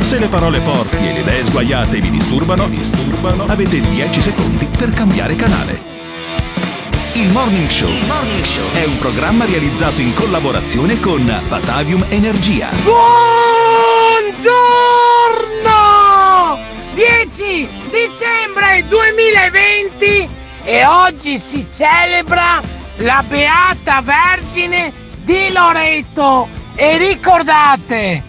Se le parole forti e le idee sguaiate vi disturbano, disturbano, avete 10 secondi per cambiare canale. Il Morning Show è un programma realizzato in collaborazione con Batavium Energia. Buongiorno! 10 dicembre 2020 e oggi si celebra la Beata Vergine di Loreto. E ricordate,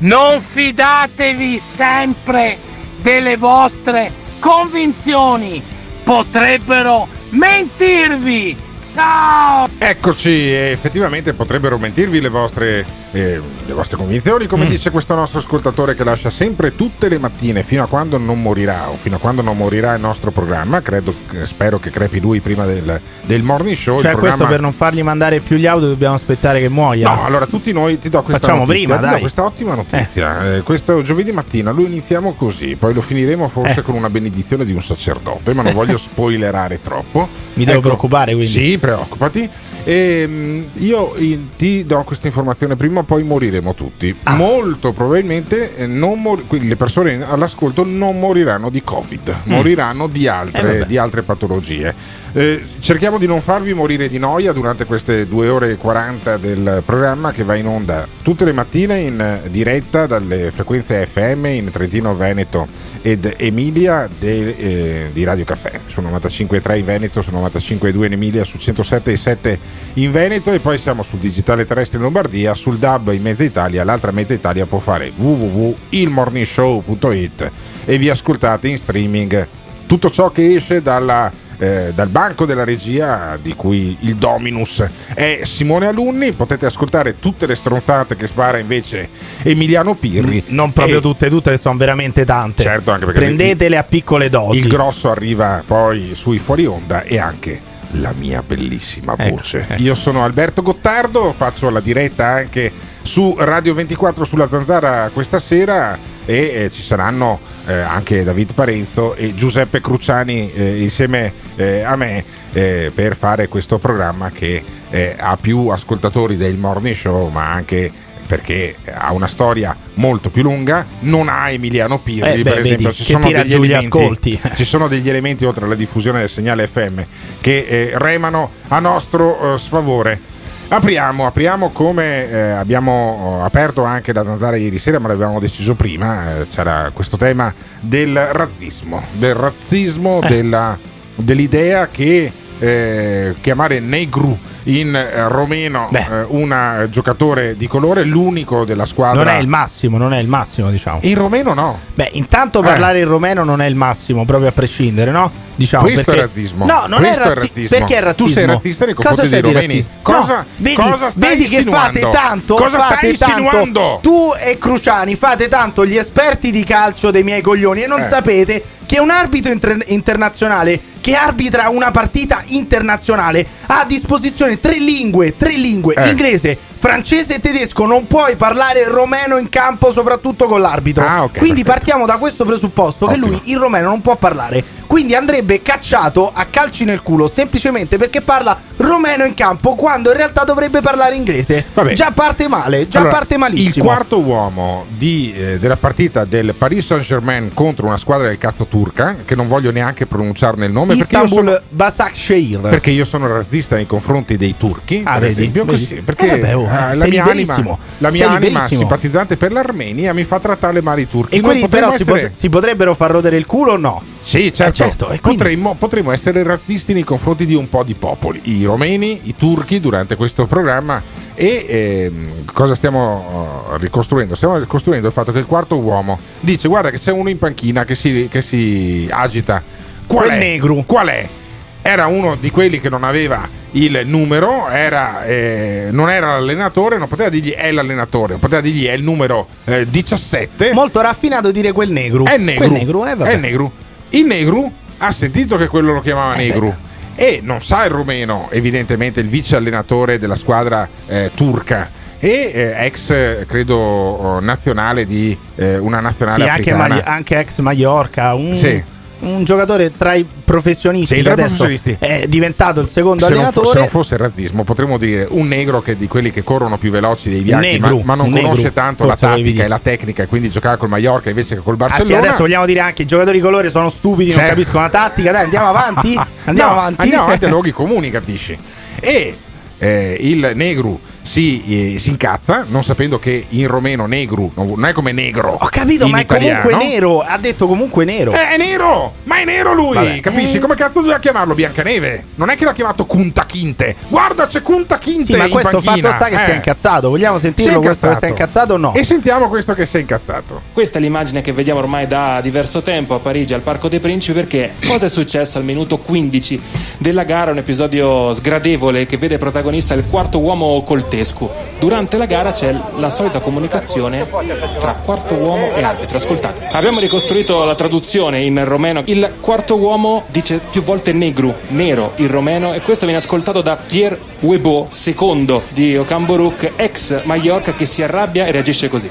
non fidatevi sempre delle vostre convinzioni, potrebbero mentirvi. Ciao! Eccoci, effettivamente potrebbero mentirvi le vostre, eh, le vostre convinzioni, come dice questo nostro ascoltatore che lascia sempre tutte le mattine fino a quando non morirà o fino a quando non morirà il nostro programma. Credo, spero che crepi lui prima del, del morning show. Cioè, il questo programma- per non fargli mandare più gli audio dobbiamo aspettare che muoia. No, allora tutti noi ti do questa Facciamo notizia, prima, dai. questa ottima notizia. Eh, questo giovedì mattina lo iniziamo così, poi lo finiremo forse Eh. con una benedizione di un sacerdote, ma non voglio spoilerare troppo. Mi devo Ecco, preoccupare, quindi. Sì, preoccupati. Ehm, io in- ti do questa informazione prima, poi moriremo tutti. Ah. Molto probabilmente eh, non mor- le persone all'ascolto non moriranno di Covid, Mm. moriranno di Eh, altre, vabbè. di altre patologie. Eh, cerchiamo di non farvi morire di noia durante queste 2 ore e 40 del programma che va in onda tutte le mattine in eh, diretta dalle frequenze FM in Trentino, Veneto ed Emilia de- eh, di Radio Caffè su 95.3 in Veneto, su 95.2 in Emilia, su 107.7 in Veneto e poi siamo sul digitale terrestre in Lombardia, sul DAB in mezza Italia, l'altra mezza Italia può fare www.ilmorningshow.it e vi ascoltate in streaming tutto ciò che esce dalla, eh, dal banco della regia di cui il Dominus è Simone Alunni potete ascoltare tutte le stronzate che spara invece Emiliano Pirri Non proprio E tutte, tutte che sono veramente tante. Certo, anche perché Prendetele a piccole dosi. il grosso arriva poi sui fuori onda e anche la mia bellissima Ecco, voce. ecco. Io sono Alberto Gottardo, faccio la diretta anche su Radio 24 sulla Zanzara questa sera e eh, ci saranno eh, anche David Parenzo e Giuseppe Cruciani eh, insieme eh, a me eh, per fare questo programma che eh, ha più ascoltatori del Morning Show ma anche perché ha una storia molto più lunga, non ha Emiliano Pirri, Eh, beh, per esempio, vedi, ci sono elementi, ascolti. ci sono degli elementi oltre alla diffusione del segnale FM che eh, remano a nostro eh, sfavore. Apriamo, apriamo come eh, abbiamo eh, aperto anche la zanzara ieri sera, ma l'avevamo deciso prima. eh, c'era questo tema del razzismo, del razzismo, Eh. della- dell'idea che eh, chiamare negru in eh, romeno eh, un giocatore di colore, l'unico della squadra. Non è il massimo, non è il massimo, diciamo. In romeno no. Beh, intanto Eh. parlare in romeno non è il massimo, proprio a prescindere, no? Diciamo Questo perché... è razzismo. No, non Questo è, razzi- razzismo. Perché è razzismo? Tu sei razzista nei confronti dei romeni? Cosa- No, vedi, cosa stai vedi che fate tanto, Cosa fate stai tanto? Tu e Cruciani fate tanto gli esperti di calcio dei miei coglioni e non Eh. sapete che un arbitro inter- internazionale che arbitra una partita internazionale ha a disposizione tre lingue, tre lingue, Eh. inglese, francese e tedesco, non puoi parlare romeno in campo soprattutto con l'arbitro. Ah, ok, Quindi perfetto. partiamo da questo presupposto che Ottimo. lui il romeno non può parlare. Quindi andrebbe cacciato a calci nel culo semplicemente perché parla romeno in campo quando in realtà dovrebbe parlare inglese. Vabbè. Già parte male, già Allora, parte malissimo. Il quarto uomo di, eh, della partita del Paris Saint-Germain contro una squadra del cazzo turca, che non voglio neanche pronunciarne il nome Istanbul sono- Basakshehir. perché io sono razzista nei confronti dei turchi, Ah, per vedi, esempio, vedi. così, perché Eh, vabbè, oh, eh, sei la mia anima, la mia anima simpatizzante per l'Armenia mi fa trattare male i turchi. E potremmo però si, essere- pot- si potrebbero far rodere il culo o no? Sì, certo, Eh, certo, e quindi- potremmo, potremmo essere razzisti nei confronti di un po' di popoli, i romeni, i turchi durante questo programma. E ehm, cosa stiamo uh, ricostruendo? Stiamo ricostruendo il fatto che il quarto uomo dice: Guarda, che c'è uno in panchina che si, che si agita. Qual Quel è? negro. Qual è? Era uno di quelli che non aveva il numero, era, eh, non era l'allenatore, non poteva dirgli è l'allenatore, non poteva dirgli è il numero eh, 17. Molto raffinato dire quel negro. È negro. Quel negro, eh. È negro. Il negro ha sentito che quello lo chiamava Eh, negro. E non sa il rumeno, evidentemente, il vice allenatore della squadra eh, turca. E eh, ex, credo, oh, nazionale di eh, una nazionale Sì, anche, africana. Magi- anche ex Mallorca. Un, Sì. Un giocatore tra i professionisti Sì, tra adesso professionisti. è diventato il secondo se non, fo- allenatore. se non fosse razzismo, potremmo dire un negro che è di quelli che corrono più veloci dei bianchi, negro, ma, ma non negro, conosce tanto la tattica e la tecnica, e quindi giocare col Mallorca invece che col Ah sì, Barcellona. adesso vogliamo dire anche i giocatori di colore sono stupidi, non Certo. capiscono la tattica. Dai, andiamo avanti. Andiamo No, avanti. Andiamo avanti a luoghi comuni, capisci? E eh, il negru si, eh, si incazza, non sapendo che in romeno negru non è come negro. Ho capito, ma è italiano. comunque nero. Ha detto comunque nero. Eh, è nero! Ma è nero lui! Vabbè. Capisci? Eh. Come cazzo doveva chiamarlo Biancaneve? Non è che l'ha chiamato Kunta Kinte. Guarda, c'è Kunta Kinte sì, ma in questo panchina. fatto sta che Eh. si è incazzato. Vogliamo Si sentirlo questo che si è incazzato o no? E sentiamo questo che si è incazzato. Questa è l'immagine che vediamo ormai da diverso tempo a Parigi al Parco dei Principi perché cosa è successo al minuto 15 della gara? Un episodio sgradevole che vede protagonista il quarto uomo Coltescu. Durante la gara c'è la solita comunicazione tra quarto uomo e arbitro. Ascoltate. Abbiamo ricostruito la traduzione in romeno. Il quarto uomo dice più volte negru, nero in romeno e questo viene ascoltato da Pierre Webo, secondo di Ocamboruk, ex Mallorca che si arrabbia e reagisce così.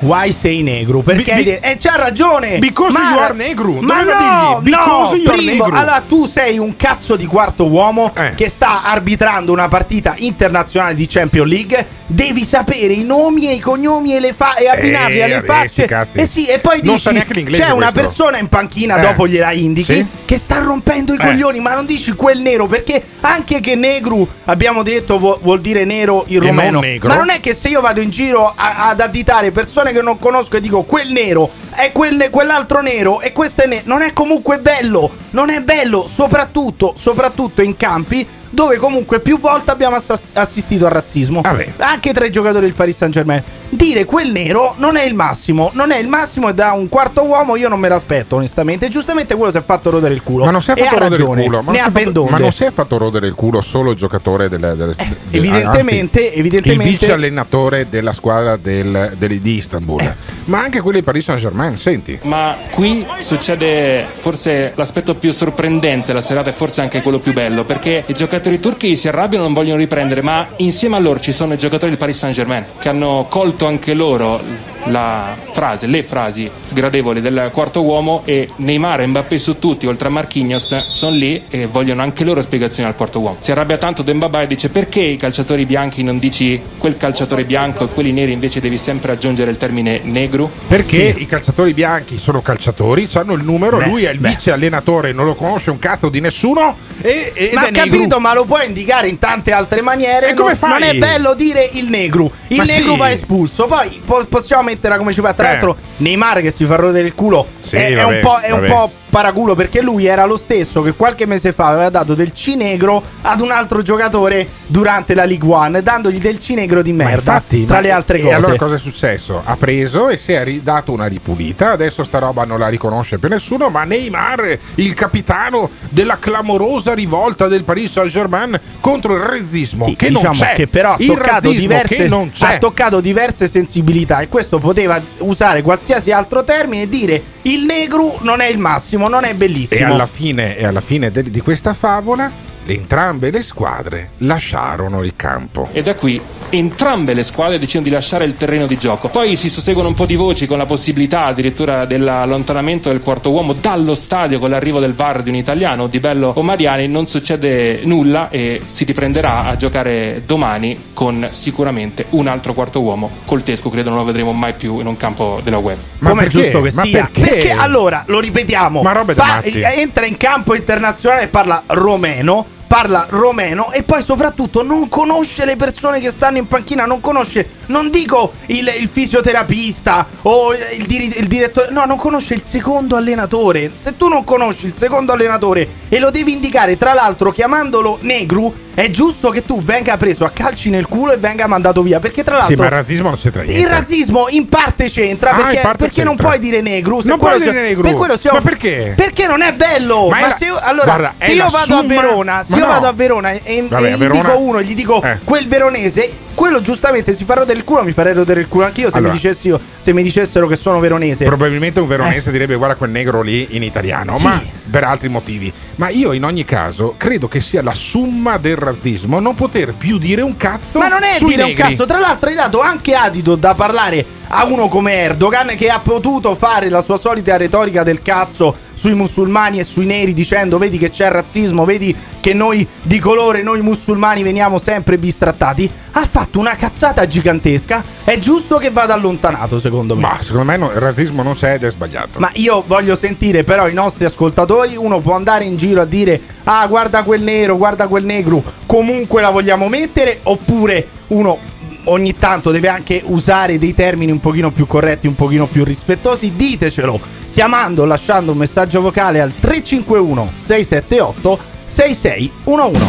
Why sei negro? Perché bi- detto- eh, c'ha ragione. Because Ma- you are negro. Ma no, no, primo, allora tu sei un cazzo di quarto uomo Eh. che sta arbitrando una partita internazionale di Champions League. Devi sapere i nomi e i cognomi e, le fa- e abbinarli Eh, alle eh, facce. cazzi. Eh sì, e poi Non dici c'è una questo. persona in panchina Eh. dopo gliela indichi Sì. che sta rompendo i coglioni, ma non dici quel nero perché anche che negru abbiamo detto vu- vuol dire nero in E non romeno. Ma non è che se io vado in giro a- ad additare persone che non conosco e dico quel nero è quel- quell'altro nero e questo è nero, non è comunque bello, non è bello, soprattutto, soprattutto in campi dove comunque più volte abbiamo ass- assistito al razzismo. Vabbè. Anche tra i giocatori del Paris Saint Germain. Dire quel nero non è il massimo, non è il massimo e da un quarto uomo io non me l'aspetto onestamente. Giustamente quello si è fatto rodere il culo. Ma non si è fatto rodere ragione, il culo. Ma ne non ha si è ben fatto- Ma non si è fatto rodere il culo solo il giocatore delle, delle, de- evidentemente- anzi, evidentemente- il vice allenatore della squadra del- del- di Istanbul, ma anche quelli di Paris Saint Germain. Senti, Ma qui succede forse l'aspetto più sorprendente la serata e forse anche quello più bello, perché i giocatori turchi si arrabbiano e non vogliono riprendere, ma insieme a loro ci sono i giocatori del Paris Saint Germain che hanno colto anche loro la frase, le frasi sgradevoli del quarto uomo e Neymar e Mbappé su tutti, oltre a Marquinhos, sono lì e vogliono anche loro spiegazioni al quarto uomo. Si arrabbia tanto Dembaba e dice perché i calciatori bianchi non dici quel calciatore bianco e quelli neri invece devi sempre aggiungere il termine negro? perché i calciatori bianchi sono calciatori, hanno il numero, Beh, lui è il beh. vice allenatore, non lo conosce un cazzo di nessuno e, ed Ma ha capito, ma lo puoi indicare in tante altre maniere. E come non, fai? non è bello dire il negro. Il Ma negro sì. va espulso. Poi po- possiamo mettere come ci fa. Tra Eh. l'altro, Neymar che si fa rodere il culo Sì, è, è vabbè, un po', è un po' paraculo perché lui era lo stesso che qualche mese fa aveva dato del cinegro ad un altro giocatore durante la League One, dandogli del cinegro di merda. infatti, tra le altre e cose. allora cosa è successo? Ha preso e si è ridato una ripulita. Adesso sta roba non la riconosce più nessuno. Ma Neymar, il capitano della clamorosa rivolta del Paris Saint-Germain contro il razzismo, Sì, che diciamo non c'è. che però ha toccato, diverse, ha toccato diverse sensibilità e questo poteva usare qualsiasi altro termine e dire il negro non è il massimo, non è E bellissimo. alla fine, e alla fine de- di questa favola, entrambe le squadre lasciarono il campo. E da qui entrambe le squadre decidono di lasciare il terreno di gioco. Poi si susseguono un po' di voci con la possibilità addirittura dell'allontanamento del quarto uomo dallo stadio con l'arrivo del VAR di un italiano, Di Bello o Mariani. Non succede nulla e si riprenderà a giocare domani con sicuramente un altro quarto uomo. Coltesco credo non lo vedremo mai più in un campo della web. Ma come è perché? giusto che Ma sia. perché? allora, lo ripetiamo. Ma Pa- entra in campo internazionale e parla romeno. Parla romeno e poi soprattutto non conosce le persone che stanno in panchina, non conosce, non dico il, il fisioterapista o il, diri- il direttore, no, non conosce il secondo allenatore. Se tu non conosci il secondo allenatore e lo devi indicare, tra l'altro chiamandolo Negru, è giusto che tu venga preso a calci nel culo e venga mandato via. Perché tra l'altro Sì, ma il razzismo non c'entra niente. il razzismo in parte c'entra Ah, perché, parte perché non c'entra. puoi dire negru. se Non puoi dire negru. Per quello si Ma perché? Perché non è bello. Ma Ma, è la- se io, allora, guarda, se io vado a summa- Verona, se io no. vado a Verona e, e Vabbè, a gli Verona- dico uno, gli dico Eh. quel veronese, quello giustamente si fa rodere il culo, mi farei rodere il culo anch'io se, Allora. mi, dicessi io- se mi dicessero che sono veronese. Probabilmente un veronese direbbe guarda quel negro lì in italiano, Eh. Sì. ma per altri motivi. Ma io in ogni caso credo che sia la summa del razzismo non poter più dire un cazzo Ma non è dire un negri. cazzo, tra l'altro hai dato anche adito da parlare a uno come Erdogan che ha potuto fare la sua solita retorica del cazzo sui musulmani e sui neri dicendo vedi che c'è razzismo, vedi che noi di colore, noi musulmani veniamo sempre bistrattati. Ha fatto una cazzata gigantesca, è giusto che vada allontanato secondo me. Ma secondo me no, il razzismo non c'è ed è sbagliato. Ma io voglio sentire però i nostri ascoltatori, uno può andare in giro a dire ah guarda quel nero, guarda quel negro, comunque la vogliamo mettere oppure uno ogni tanto deve anche usare dei termini un pochino più corretti, un pochino più rispettosi, ditecelo chiamando lasciando un messaggio vocale al 351 678 6611.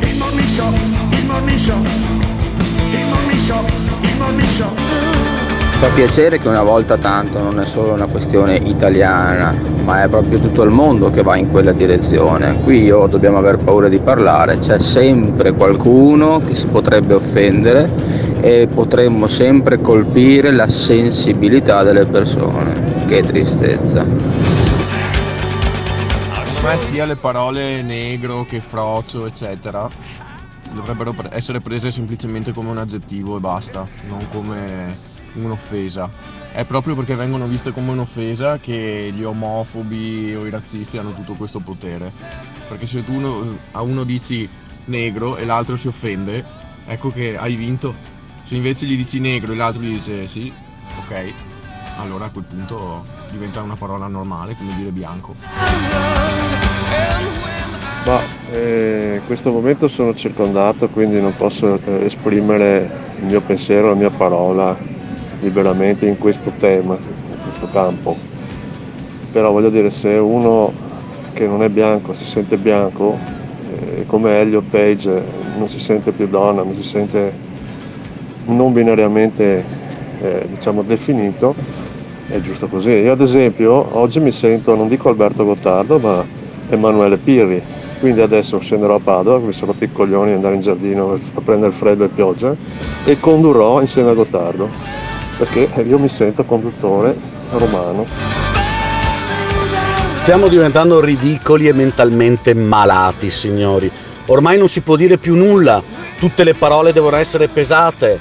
Il morning show, il morning show, il morning show, il morning show. Fa piacere che una volta tanto non è solo una questione italiana, ma è proprio tutto il mondo che va in quella direzione. Qui io dobbiamo aver paura di parlare, c'è sempre qualcuno che si potrebbe offendere e potremmo sempre colpire la sensibilità delle persone. Che tristezza. Me sia le parole negro che frocio, eccetera, dovrebbero essere prese semplicemente come un aggettivo e basta, non come un'offesa. È proprio perché vengono viste come un'offesa che gli omofobi o i razzisti hanno tutto questo potere. Perché se tu uno- a uno dici negro e l'altro si offende, ecco che hai vinto. Se invece gli dici negro e l'altro gli dice sì, ok, allora a quel punto diventa una parola normale come dire bianco. Ma eh, in questo momento sono circondato, quindi non posso eh, esprimere il mio pensiero, la mia parola liberamente in questo tema, in questo campo. Però voglio dire, se uno che non è bianco si sente bianco, eh, come Elliot Page non si sente più donna, non si sente non binariamente eh, diciamo definito, è giusto così. Io ad esempio oggi mi sento, non dico Alberto Gottardo, ma Emanuele Pirri. Quindi adesso scenderò a Padova, mi sono rotto i coglioni di andare in giardino a prendere freddo e pioggia e condurrò insieme a Gottardo, perché io mi sento conduttore romano. Stiamo diventando ridicoli e mentalmente malati, signori. Ormai non si può dire più nulla, tutte le parole devono essere pesate.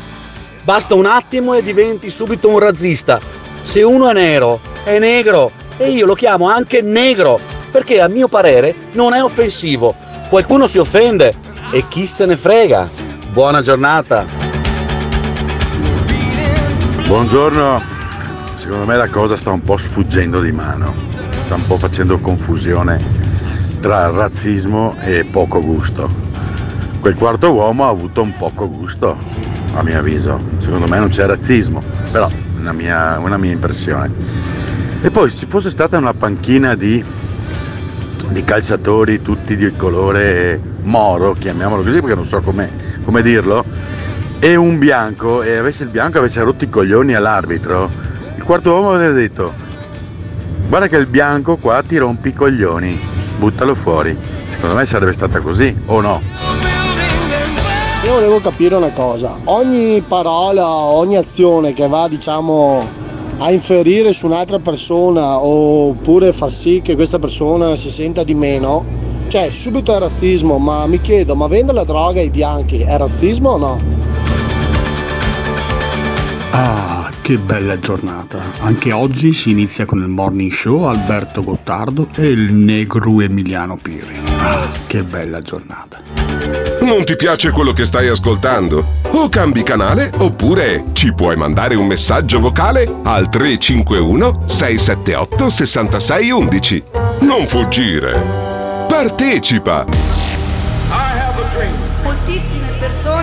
Basta un attimo e diventi subito un razzista. Se uno è nero, è negro e io lo chiamo anche negro, perché a mio parere non è offensivo. Qualcuno si offende e chi se ne frega. Buona giornata. Buongiorno, secondo me la cosa sta un po' sfuggendo di mano, sta un po' facendo confusione tra razzismo e poco gusto. Quel quarto uomo ha avuto un poco gusto, a mio avviso. Secondo me non c'è razzismo, però una mia, una mia impressione. E poi se fosse stata una panchina di, di calciatori tutti di colore moro, chiamiamolo così perché non so come dirlo, e un bianco e avesse il bianco avesse rotto i coglioni all'arbitro, il quarto uomo avrebbe detto guarda che il bianco qua ti rompi i coglioni, buttalo fuori. Secondo me sarebbe stata così o no? Io volevo capire una cosa, ogni parola, ogni azione che va diciamo a inferire su un'altra persona oppure far sì che questa persona si senta di meno, cioè subito è razzismo, ma mi chiedo, ma vendere la droga ai bianchi è razzismo o no? Ah, che bella giornata. Anche oggi si inizia con il morning show Alberto Gottardo e il negro Emiliano Pirri. Ah, che bella giornata. Non ti piace quello che stai ascoltando? O cambi canale oppure ci puoi mandare un messaggio vocale al 351 678 6611. Non fuggire. Partecipa!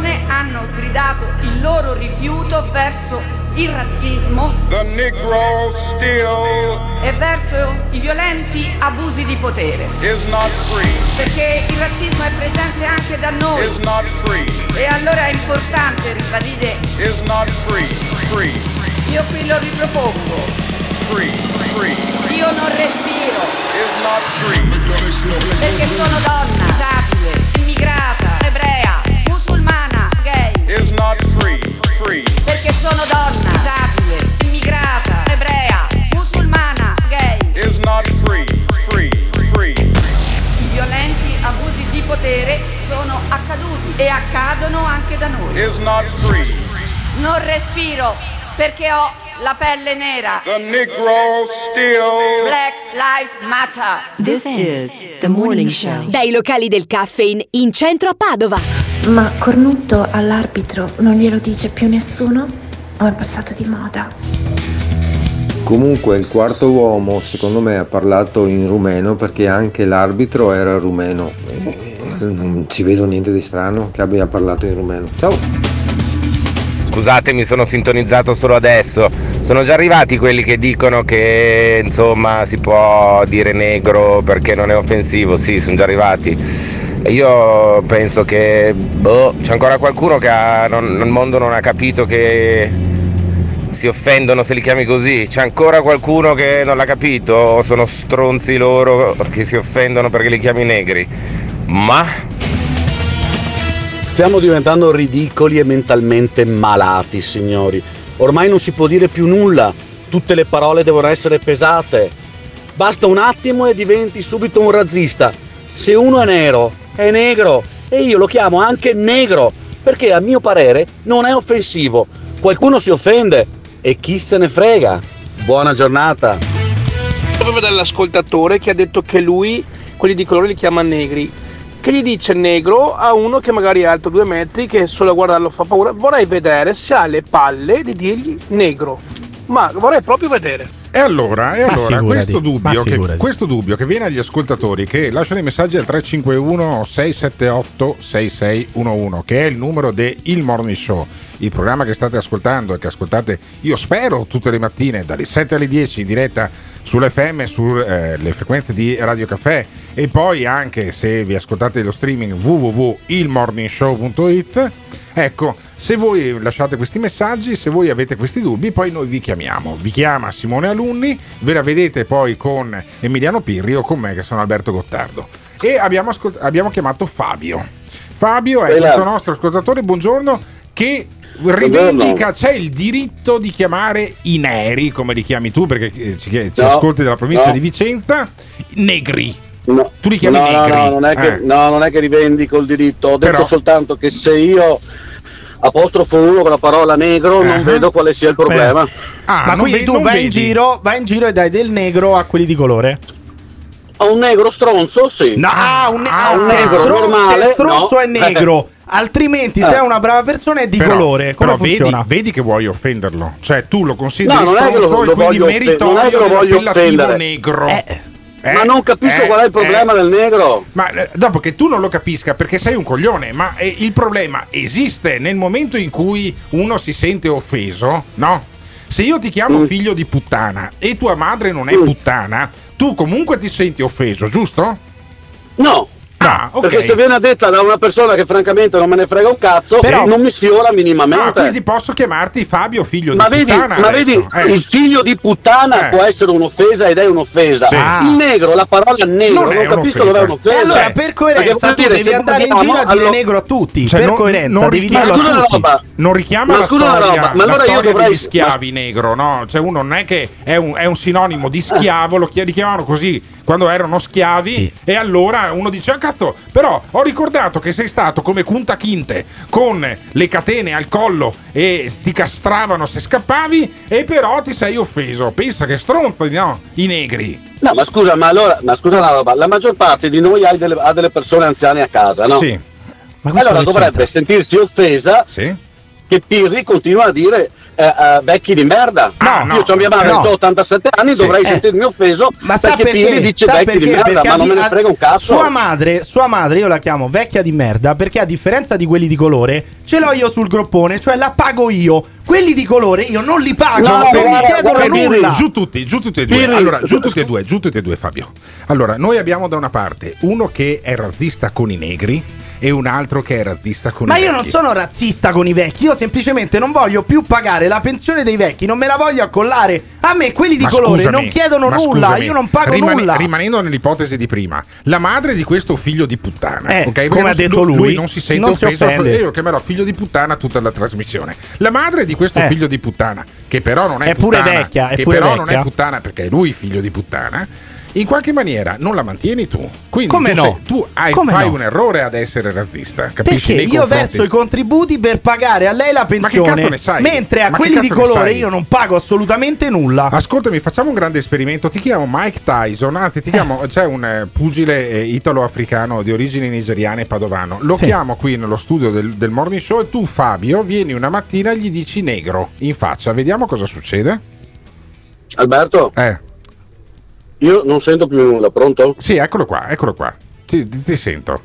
Persone hanno gridato il loro rifiuto verso il razzismo e verso i violenti abusi di potere. Perché il razzismo è presente anche da noi. E allora è importante ribadire. Io qui lo ripropongo. Io non respiro. Perché sono donna, disabile, immigrata. Perché sono donna, disabile, immigrata, ebrea, musulmana, gay. I violenti abusi di potere sono accaduti e accadono anche da noi. Non respiro perché ho la pelle nera. Black Lives Matter. This is the morning show. Dai locali del caffeine in centro a Padova. Ma cornutto all'arbitro non glielo dice più nessuno? O è passato di moda? Comunque il quarto uomo secondo me ha parlato in rumeno perché anche l'arbitro era rumeno. Non ci vedo niente di strano che abbia parlato in rumeno. Ciao! Scusate, mi sono sintonizzato solo adesso. Sono già arrivati quelli che dicono che insomma si può dire negro perché non è offensivo. Sì, sono già arrivati. Io penso che boh, c'è ancora qualcuno che ha- non- nel mondo non ha capito che si offendono se li chiami così. C'è ancora qualcuno che non l'ha capito? O sono stronzi loro che si offendono perché li chiami negri? Ma Stiamo diventando ridicoli e mentalmente malati, signori. Ormai non si può dire più nulla, tutte le parole devono essere pesate. Basta un attimo e diventi subito un razzista. Se uno è nero, è negro e io lo chiamo anche negro, perché a mio parere non è offensivo. Qualcuno si offende e chi se ne frega. Buona giornata. proprio dall'ascoltatore che ha detto che lui quelli di colore li chiama negri. Che gli dice negro a uno che magari è alto due metri, che solo a guardarlo fa paura. Vorrei vedere se ha le palle di dirgli negro. Ma vorrei proprio vedere. E allora, e allora questo, dubbio che, questo dubbio che viene agli ascoltatori che lasciano i messaggi al 351 678 6611 che è il numero del Il Morning Show il programma che state ascoltando e che ascoltate io spero tutte le mattine dalle 7 alle 10 in diretta sull'FM sulle frequenze di Radio Caffè e poi anche se vi ascoltate lo streaming www.ilmorningshow.it Ecco, se voi lasciate questi messaggi, se voi avete questi dubbi, poi noi vi chiamiamo. Vi chiama Simone Alunni, ve la vedete poi con Emiliano Pirri o con me che sono Alberto Gottardo. E abbiamo, ascolt- abbiamo chiamato Fabio. Fabio è questo nostro ascoltatore, buongiorno, che rivendica, c'è il diritto di chiamare i neri, come li chiami tu, perché eh, ci, ci No, ascolti dalla provincia no. di Vicenza, negri. No. Tu li chiami no, no, negri. no, non è che, Eh. no, non è che rivendico il diritto, ho detto Però- soltanto che se io apostrofo uno con la parola negro non vedo quale sia il problema. Ah, Ma quindi tu vai in, giro, vai in giro e dai del negro a quelli di colore? A un negro stronzo, sì. No, ah, un, ne- Ah, un se negro stron- normale, se stronzo no. è negro. Altrimenti, se Eh. è una brava persona, è di Però- colore. Come però vedi, vedi che vuoi offenderlo. Cioè, tu lo consideri No, non è che lo- stronzo lo e quindi voglio offen- meritorio non è che lo voglio dell'appellativo offendere. negro. Eh, Ma non capisco qual è il problema del negro. Ma eh, dopo che tu non lo capisca perché sei un coglione, ma eh, il problema esiste nel momento in cui uno si sente offeso, no? Se io ti Mm. chiamo figlio di puttana e tua madre non è puttana, tu comunque ti senti offeso, giusto? No. Ah, ok. Perché se viene detta da una persona che francamente non me ne frega un cazzo, Però- non mi sfiola minimamente. Ah, quindi posso chiamarti Fabio figlio Ma di vedi, puttana ma adesso? vedi Eh. il figlio di puttana Eh. può essere un'offesa ed è un'offesa. Sì. Ah. Il negro, la parola negro, Non non, capisco dove è un'offesa. E allora, per coerenza, tu dire, devi andare in giro a dire allora- negro a tutti. Cioè, per non- coerenza, non devi dirlo a tutti. roba. Non richiama Ma la storia, ma allora io dovrei- degli schiavi negro, no? Cioè uno non è che è un, è un sinonimo di schiavo, lo chiamavano così quando erano schiavi e allora uno dice, ah cazzo, però ho ricordato che sei stato come Kunta Kinte con le catene al collo e ti castravano se scappavi e però ti sei offeso. Pensa che stronzo, no? I negri. No, ma scusa, ma allora, ma scusa una roba, la maggior parte di noi ha delle, ha delle persone anziane a casa, no? Sì. Ma allora dovrebbe c'entra? sentirsi offesa Sì. Che Pirri continua a dire eh, eh, vecchi di merda. No, Io ho mia madre no. ha 87 anni, Sì, dovrei eh. sentirmi offeso Ma sa perché, perché? Pirri dice vecchi perché? di merda, Perché ma non me ne frega un cazzo. Sua madre, sua madre, io la chiamo vecchia di merda perché a differenza di quelli di colore, ce l'ho io sul groppone, cioè la pago io. Quelli di colore io non li pago, No, non mi guarda, chiedono guarda, nulla. Giù tutti, giù tutti e due. Pirri. Allora, giù tutti e due, giù tutti e due, Fabio. Allora, noi abbiamo da una parte uno che è razzista con i negri e un altro che è razzista con Ma i io vecchi. non sono razzista con i vecchi, io semplicemente non voglio più pagare la pensione dei vecchi, non me la voglio accollare. A me quelli di Ma colore scusami, non chiedono ma nulla, scusami, io non pago rimane- nulla. Rimanendo nell'ipotesi di prima, la madre di questo figlio di puttana, Eh, ok? Perché come non ha si- detto lui, non si sente non si offeso. offende. Io lo chiamerò figlio di puttana tutta la trasmissione. La madre di questo Eh. figlio di puttana, che però non è, È pure puttana, vecchia, è che pure però non vecchia. è puttana perché è lui figlio di puttana. In qualche maniera non la mantieni tu. Quindi Come tu, no? sei- tu hai- Come fai no? un errore ad essere razzista. Capisci? Perché Nei io confronti- verso i contributi per pagare a lei la che pensione, cazzo ne sai? mentre a Ma quelli di colore io non pago assolutamente nulla. Ascoltami, facciamo un grande esperimento. Ti chiamo Mike Tyson, anzi, ti chiamo. C'è un eh, pugile eh, italo-africano di origini nigeriane padovano. Lo Sì. chiamo qui nello studio del, del morning show e tu, Fabio, vieni una mattina e gli dici negro in faccia. Vediamo cosa succede. Alberto, Eh. Io non sento più nulla, pronto? Sì, eccolo qua, eccolo qua. Ti, ti- ti sento.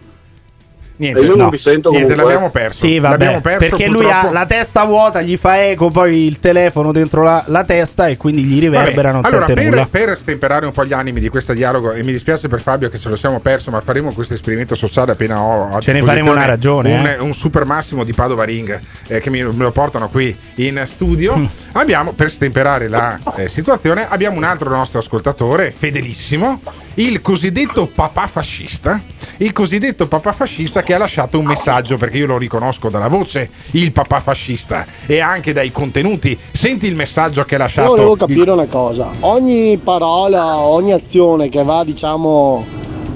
Niente, E io non no. vi sento Niente, comunque. l'abbiamo perso. Sì, vabbè, l'abbiamo perso perché lui purtroppo. ha la testa vuota, gli fa eco poi il telefono dentro la, la testa e quindi gli riverbera, non Vabbè, allora, per, nulla. per stemperare un po' gli animi di questo dialogo, e mi dispiace per Fabio che ce lo siamo perso, ma faremo questo esperimento sociale appena ho a Ce ne faremo una ragione, Un, eh. un super massimo di Padova Ring eh, che mi, me lo portano qui in studio. Mm. abbiamo, per stemperare la eh, situazione, abbiamo un altro nostro ascoltatore, fedelissimo, il cosiddetto papà fascista. Il cosiddetto papà fascista che ha lasciato un messaggio, perché io lo riconosco dalla voce, il papà fascista, e anche dai contenuti. Senti il messaggio che ha lasciato. Io volevo il- capire una cosa, ogni parola, ogni azione che va diciamo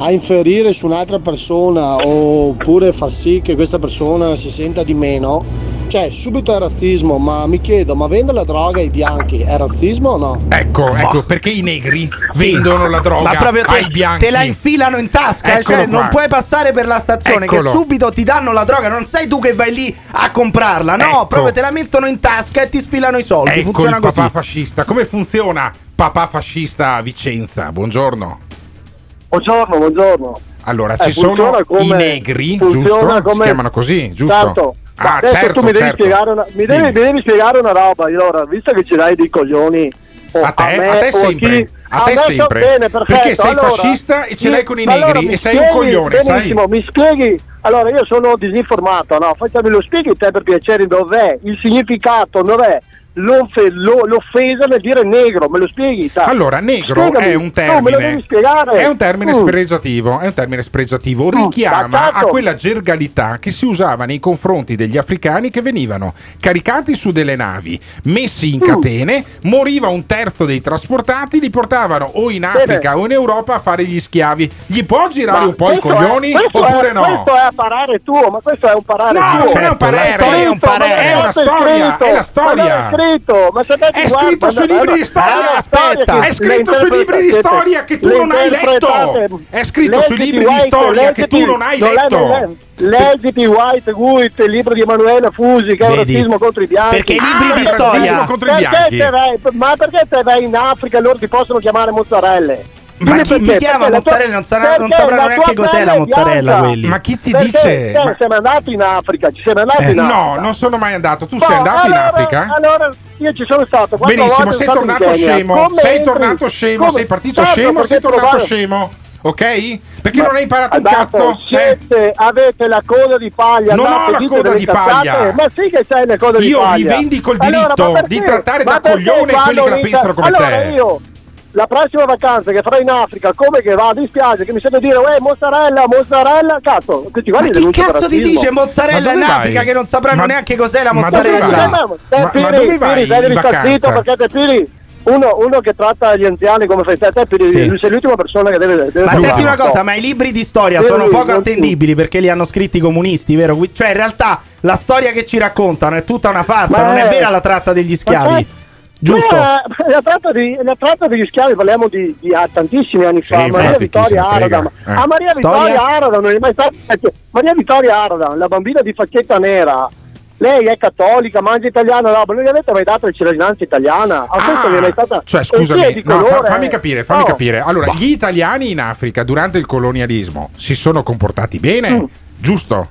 a inferire su un'altra persona oppure far sì che questa persona si senta di meno, cioè subito è razzismo, ma mi chiedo, ma vendere la droga ai bianchi è razzismo o no? Ecco, ecco, perché i negri vendono la droga Ma proprio te, ai bianchi. te la infilano in tasca, Eccolo cioè non puoi passare per la stazione Eccolo. che subito ti danno la droga, non sei tu che vai lì a comprarla, no, Ecco. proprio te la mettono in tasca e ti sfilano i soldi, Ecco funziona il così. papà fascista. Come funziona papà fascista a Vicenza? Buongiorno. Buongiorno, buongiorno. Allora, Eh, ci sono funziona i come- negri, giusto? Si come- chiamano così, giusto? Certo. Ma Ah, adesso certo, tu mi devi, certo. spiegare una, mi devi, mi devi spiegare una roba. Allora, visto che ci dai dei coglioni o A te, me a te a sempre, chi- a te sempre. bene. Perché sei Allora, fascista e ce l'hai con i allora negri mi e sei un spieghi- coglione, sai? Benissimo, mi spieghi. Allora, io sono disinformato, no? Lo spieghi te per piacere dov'è il significato, dov'è l'off- lo- l'offesa nel dire negro, me lo spieghi? te? Allora, negro Spiegami. è un No, me lo termine. devi spiegare. È un termine Mm. spregiativo, è un termine spregiativo, richiama ma a quella gergalità che si usava nei confronti degli africani che venivano caricati su delle navi, messi Mm. in catene, moriva un terzo dei trasportati, li portavano o in Africa o in Europa a fare gli schiavi. Gli può girare Ma un po' i è- coglioni questo oppure è, no? Questo è a parare tuo, ma questo è un parare No, tuo. non è un parere, è un parere, è una storia, è la storia. Scritto, ma È guarda- scritto sui libri di storia, aspetta. che È scritto sui libri di storia che tu non hai letto. È scritto sui libri di storia che tu non hai letto. le- Leggiti White Guit, il libro di Emanuele Fusi che è un Vedi? razzismo contro i bianchi. Perché i libri di perché- storia- contro i bianchi. te vai- ma perché te vai in Africa e loro ti possono chiamare mozzarelle? Ma chi mi chiama mozzarella? Non, sarà- non sapranno neanche cos'è la mozzarella quelli. Ma chi ti Perché dice? te Ma- sei andato in Africa, ci sei andato Eh, in Africa. no, non sono mai andato. Tu No, sei andato in allora- Africa? Allora io ci sono stato Benissimo, sei in tornato scemo. Come Sei entri? tornato scemo, Come- sei partito Certo, scemo, sei tornato provare- scemo. Ok? Perché Ma- non hai imparato un cazzo? Eh? Siete, avete la coda di paglia. Non andate, ho la coda di cazzate. paglia. Ma sì che sei la coda di Io paglia. rivendico il Allora, diritto ma di trattare da Ma coglione quelli che la mi- pensano come allora te. io la prossima vacanza che farò in Africa, come che vado in spiaggia, che mi sento dire, uè, mozzarella, mozzarella, cazzo, che ti Ma guardi denuncio per cazzo ti dice mozzarella Ma in Africa vai? che non sapranno Ma- neanche cos'è la ma dove mozzarella? vai? Ma, Ma- Piri, ma dove vai zitto vacanza? perché te Piri, uno, uno che tratta gli anziani come fai te, te Sì. sei l'ultima persona che deve, deve Ma senti una cosa, ma i libri di storia Sì, sono sì, poco attendibili perché li hanno scritti i comunisti, vero? Cioè, in realtà la storia che ci raccontano è tutta una farsa, Ma non è è- vera la tratta degli Ma schiavi. Giusto? Eh, la, tratta di- la tratta degli schiavi parliamo di, di ah, tantissimi anni fa. Sì, Maria Vittoria. Aradan. Eh. A Maria Storia? Vittoria Aradan non è mai stata. Maria Vittoria Aradan, la bambina di facchetta nera. lei è cattolica, mangia italiano, no, ma non gli avete mai dato la cittadinanza italiana? A questo non è mai stata... Cioè, scusami, no, fa- fammi capire, fammi No. capire. Allora, gli italiani in Africa durante il colonialismo si sono comportati bene, Mm. giusto?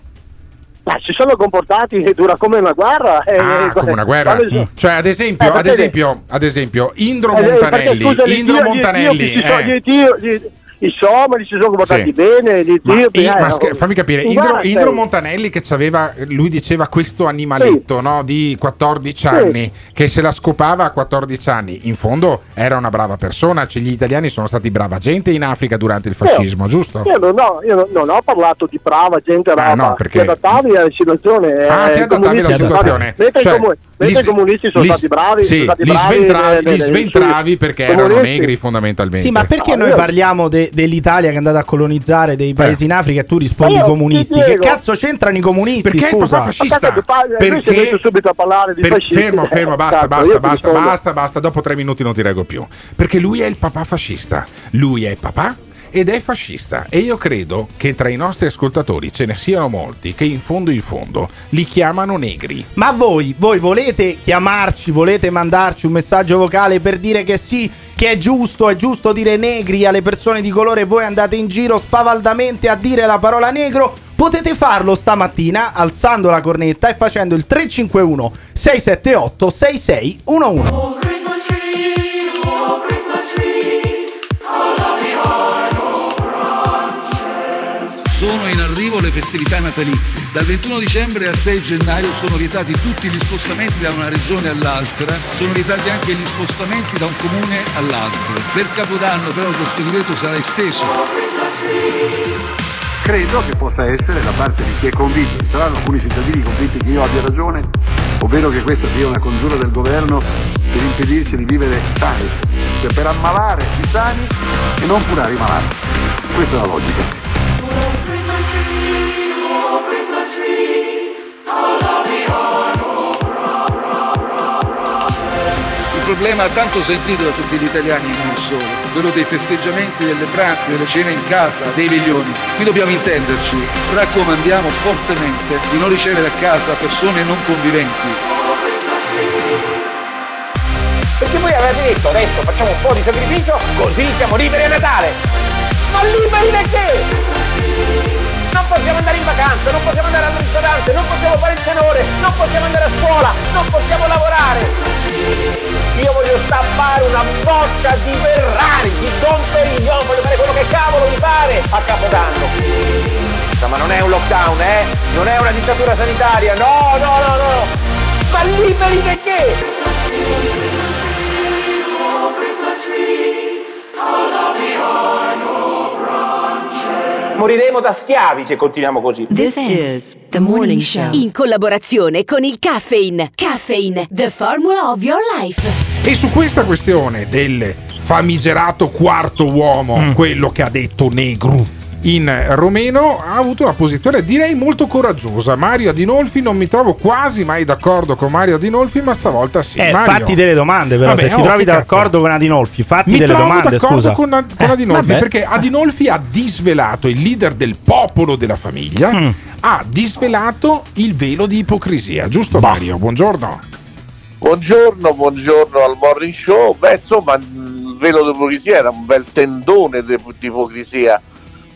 Ma si sono comportati dura come una guerra. eh, Ah, eh, come una guerra. si- Cioè, ad esempio, Eh, ad esempio, ad esempio, Indro Eh, Montanelli, Indro Montanelli, etiopi eh. I somali si sono comportati Sì. bene, gli Ma, i- eh, ma scher- fammi capire, Indro, guerra Indro. Montanelli che c'aveva, lui diceva questo animaletto no, di 14 anni che se la scopava a 14 anni, in fondo era una brava persona, cioè, gli italiani sono stati brava gente in Africa durante il fascismo, giusto? Io non ho, io non- non ho parlato di brava gente brava, Ah, no, perché- ti adattavi alla situazione. Ah, eh, ti i adattavi alla comunisti- situazione. Mentre, Cioè, i, comunisti sono li- stati bravi, sì, sono stati li bravi sventravi, nel- li sventravi perché erano negri fondamentalmente. Sì, ma perché Ah, noi io- parliamo de- dell'Italia che è andata a colonizzare dei paesi in Africa e tu rispondi comunisti? Che cazzo c'entrano i comunisti? Perché il scusa? papà fascista? Aspetta, pa- lui si è Perché- messo subito a parlare di Per- fascisti. fermo, fermo, Eh, basta, cazzo, basta, basta, basta, basta. Dopo tre minuti non ti reggo più. Perché lui è il papà fascista. Lui è papà ed è fascista. E io credo che tra i nostri ascoltatori ce ne siano molti che in fondo in fondo li chiamano negri. Ma voi, voi volete chiamarci, volete mandarci un messaggio vocale per dire che sì, che è giusto, è giusto dire negri alle persone di colore e voi andate in giro spavaldamente a dire la parola negro? Potete farlo stamattina alzando la cornetta e facendo il 351 678 6611. Festività natalizie. Dal 21 dicembre al 6 gennaio sono vietati tutti gli spostamenti da una regione all'altra, sono vietati anche gli spostamenti da un comune all'altro. Per Capodanno però questo divieto sarà esteso. Credo che possa essere da parte di chi è convinto, ci saranno alcuni cittadini convinti che io abbia ragione, ovvero che questa sia una congiura del governo per impedirci di vivere sani, cioè per ammalare i sani e non curare i malati. Questa è la logica. Problema tanto sentito da tutti gli italiani e non solo, quello dei festeggiamenti, delle pranze, delle cene in casa, dei milioni. Qui dobbiamo intenderci, raccomandiamo fortemente di non ricevere a casa persone non conviventi. Perché voi avete detto adesso facciamo un po' di sacrificio così siamo liberi a Natale. Ma liberi da che? Possiamo andare in vacanza, non possiamo andare al ristorante, non possiamo fare il tenore, non possiamo andare a scuola, non possiamo lavorare. Io voglio stappare una boccia di Ferrari, di Don Perignon, voglio fare quello che cavolo mi pare a Capodanno. Ma non è un lockdown, eh? Non è una dittatura sanitaria, no, no, no, no! Ma liberi da che? Moriremo da schiavi se continuiamo così. This is the morning show. In collaborazione con il Caffeine. Caffeine, the formula of your life. E su questa questione del famigerato quarto uomo, Mm. quello che ha detto negru in romeno, ha avuto una posizione direi molto coraggiosa. Mario Adinolfi, non mi trovo quasi mai d'accordo con Mario Adinolfi, ma stavolta sì. Eh, Mario. fatti delle domande, però. Vabbè, se ti oh, trovi che cazzo. d'accordo con Adinolfi, fatti Mi delle trovo domande. d'accordo Scusa. con, con Eh, Adinolfi vabbè. perché Adinolfi ha disvelato il leader del popolo della famiglia, Mm. ha disvelato il velo di ipocrisia, giusto Mario? Buongiorno. Buongiorno, buongiorno al morning show. Beh, insomma, il velo dell'ipocrisia era un bel tendone di di ipocrisia,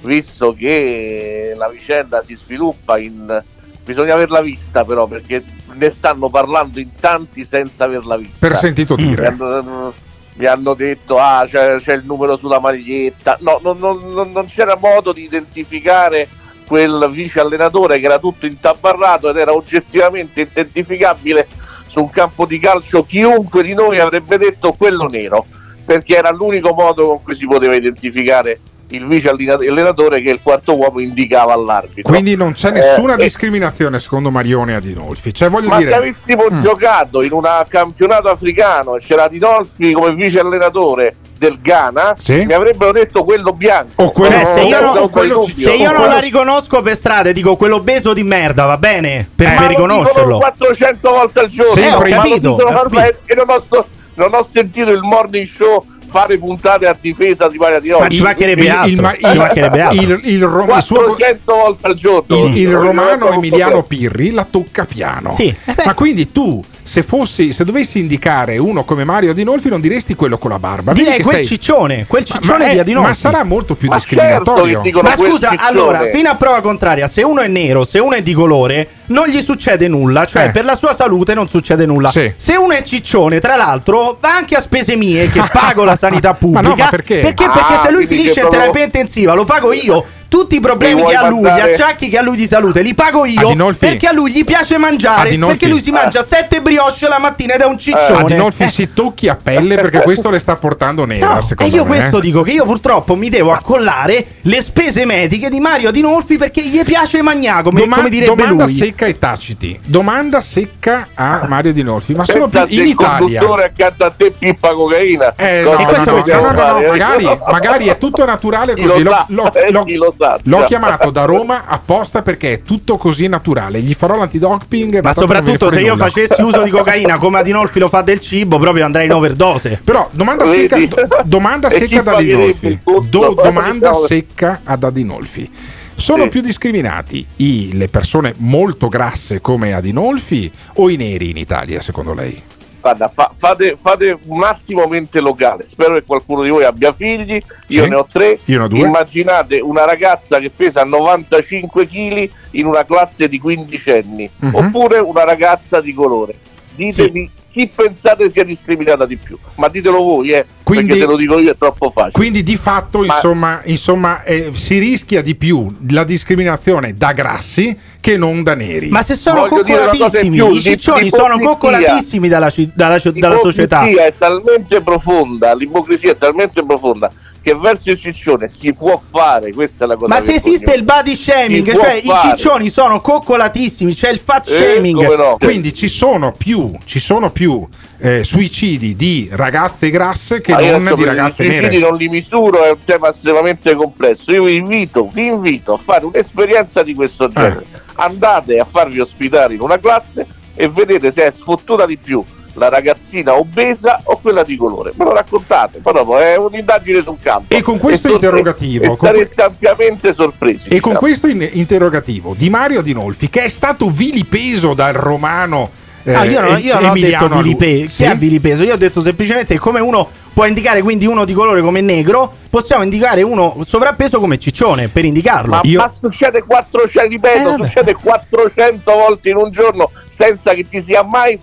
visto che la vicenda si sviluppa in... Bisogna averla vista però, perché ne stanno parlando in tanti senza averla vista. Per sentito dire. Mi hanno, mi hanno detto, ah, c'è, c'è il numero sulla maglietta. No, non, non- non- non c'era modo di identificare quel vice allenatore che era tutto intabarrato ed era oggettivamente identificabile su un campo di calcio chiunque di noi avrebbe detto quello nero perché era l'unico modo con cui si poteva identificare il vice allenatore che il quarto uomo indicava all'arbitro Quindi non c'è nessuna Eh, discriminazione secondo Marione Adinolfi. Cioè, voglio ma dire. se avessimo Mm. giocato in un campionato africano e c'era Dinolfi come vice allenatore del Ghana, Sì. mi avrebbero detto quello bianco. Cioè, se io, Non- non, non quello se io non la riconosco per strada, dico quello beso di merda, va bene? Per, Eh, per ma lo dicono riconoscerlo. 400 volte al giorno. Sì, ho capito, dicono ho ormai- e non ho, non ho sentito il morning show fare puntate a difesa di Maria Di Oggi. Ma ci mancherebbe altro, ci mancherebbe altro. il, il rom- il suo- 400 volte al giorno. il, il romano Emiliano. Pirri la tocca piano. Sì. Ma quindi tu, se fossi, se dovessi indicare uno come Mario Adinolfi, non diresti quello con la barba. Direi quel sei- ciccione, quel Ma- ciccione ma è- di Adinolfi. Ma sarà molto più Ma discriminatorio. certo che dicono Ma scusa, ciccione. allora, fino a prova contraria, se uno è nero, se uno è di colore, non gli succede nulla, cioè Eh. per la sua salute non succede nulla. Sì. Se uno è ciccione, tra l'altro, va anche a spese mie che pago la sanità pubblica. no, ma perché? Perché, Ah, perché se lui finisce in proprio- terapia intensiva, lo pago io. Tutti i problemi che ha lui, gli acciacchi che ha lui di salute, li pago io. Adinolfi- Perché a lui gli piace mangiare. Adinolfi- Perché lui si mangia sette brioche la mattina ed è un Eh, ciccione. Adinolfi si tocchi a pelle perché questo le sta portando nera, No, e io me. questo eh. dico che io purtroppo mi devo accollare le spese mediche di Mario Adinolfi perché gli piace Magnaco, come, Doma- come direbbe domanda lui. secca ai taciti. Domanda secca a Mario Dinolfi. Ma sono Pensa più in il Italia. conduttore accanto a te pippa cocaina. Eh, no, E questo no, no, che no, magari, magari è tutto naturale lo così. L'ho, sa? l'ho- Eh, lo sa? l'ho chiamato da Roma apposta perché è tutto così naturale. Gli farò l'antidoping. Ma soprattutto se io nulla. facessi uso di cocaina come Adinolfi lo fa del cibo, proprio andrei in overdose. Però domanda Vedi? secca, do- domanda secca ad Adinolfi. Do- domanda diciamo- secca ad Adinolfi. Sono Sì. più discriminati i- le persone molto grasse come Adinolfi o i neri in Italia, secondo lei? Guarda, fa- fate, fate un attimo mente locale. Spero che qualcuno di voi abbia figli. Io Sì. ne ho tre. Io ho due. Immaginate una ragazza che pesa 95 kg in una classe di 15 anni. Mhm. Oppure una ragazza di colore. Ditemi chi pensate sia discriminata di più. Ma ditelo voi, eh. Quindi- perché se lo dico io è troppo facile. Quindi di fatto, Ma- insomma, insomma eh, si rischia di più la discriminazione da grassi che non da neri. Ma se sono Voglio coccolatissimi, più, i ciccioni sono coccolatissimi dalla, dalla, dalla società. L'ipocrisia è talmente profonda, l'ipocrisia è talmente profonda che verso il ciccione si può fare, questa è la cosa Ma se esiste il body shaming, cioè i ciccioni sono coccolatissimi, c'è il fat Eh, shaming. no? Quindi ci sono più, ci sono più eh, suicidi di ragazze grasse che Ma io non di ragazze i suicidi nere. non li misuro, è un tema estremamente complesso. Io vi invito, vi invito a fare un'esperienza di questo Eh. genere. Andate a farvi ospitare in una classe e vedete se è sfottuta di più la ragazzina obesa o quella di colore. Me lo raccontate, poi dopo è un'indagine sul campo. E con questo sorpre- interrogativo, e con que- sareste ampiamente sorpresi. E con diciamo. questo in- interrogativo di Mario Adinolfi, che è stato vilipeso dal romano eh, Ah, io, non- io non ho Emiliano detto Chi Sì? è vilipeso? Io ho detto semplicemente come uno può indicare quindi uno di colore come negro, possiamo indicare uno sovrappeso come ciccione per indicarlo. Ma, Io- ma succede 400, ripeto, Eh, succede 400 volte in un giorno senza che ti sia mai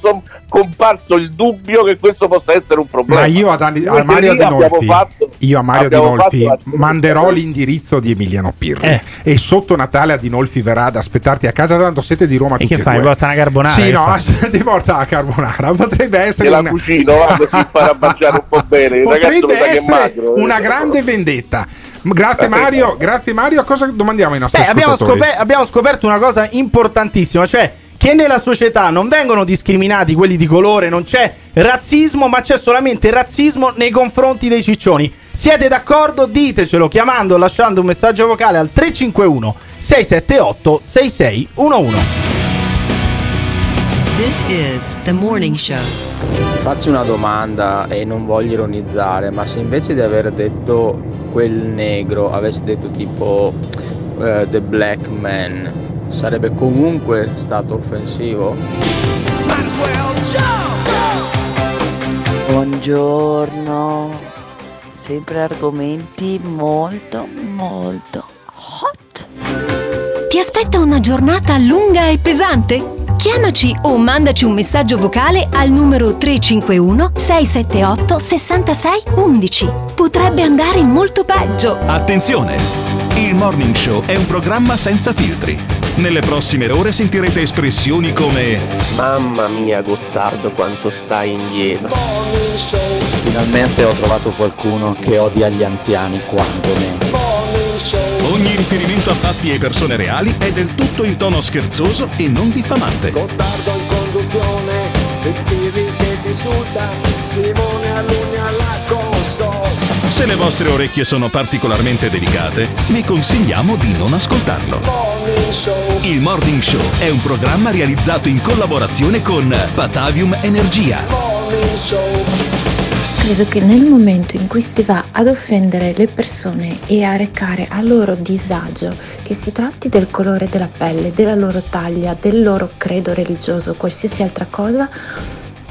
comparso il dubbio che questo possa essere un problema. Ma io ad Ani- a Mario Adinolfi, fatto- io a Mario la- manderò l'indirizzo di Emiliano Pirri Eh. e sotto Natale Adinolfi verrà ad aspettarti a casa tanto siete di Roma E che fai? Porta una carbonara? Sì, no, fai? ti porta la carbonara. Potrebbe Te essere la una, cucino, va, così impara a mangiare un po' bene. Potrebbe essere magro. eh. una grande vendetta. Grazie Mario, grazie Mario. A cosa domandiamo ai nostri Beh, abbiamo, abbiamo scoperto una cosa importantissima, cioè che nella società non vengono discriminati quelli di colore, non c'è razzismo, ma c'è solamente razzismo nei confronti dei ciccioni. Siete d'accordo? Ditecelo chiamando o lasciando un messaggio vocale al 351 678 6611. This is the morning show. Faccio una domanda e non voglio ironizzare, ma se invece di aver detto quel negro avessi detto tipo eh, The Black Man, sarebbe comunque stato offensivo? Buongiorno, sempre argomenti molto molto hot. Ti aspetta una giornata lunga e pesante? Chiamaci o mandaci un messaggio vocale al numero 351 678 66 11. Potrebbe andare molto peggio. Attenzione! Il Morning Show è un programma senza filtri. Nelle prossime ore sentirete espressioni come Mamma mia Gottardo quanto stai indietro. Finalmente ho trovato qualcuno che odia gli anziani quanto me. Ogni riferimento a fatti e persone reali è del tutto in tono scherzoso e non diffamante. Gottardo in conduzione, il Pirri che ti insulta, Simone Alunni alla console. Se le vostre orecchie sono particolarmente delicate, vi consigliamo di non ascoltarlo. Il Morning Show è un programma realizzato in collaborazione con Batavium Energia. Credo che nel momento in cui si va ad offendere le persone e a recare a loro disagio, che si tratti del colore della pelle, della loro taglia, del loro credo religioso o qualsiasi altra cosa,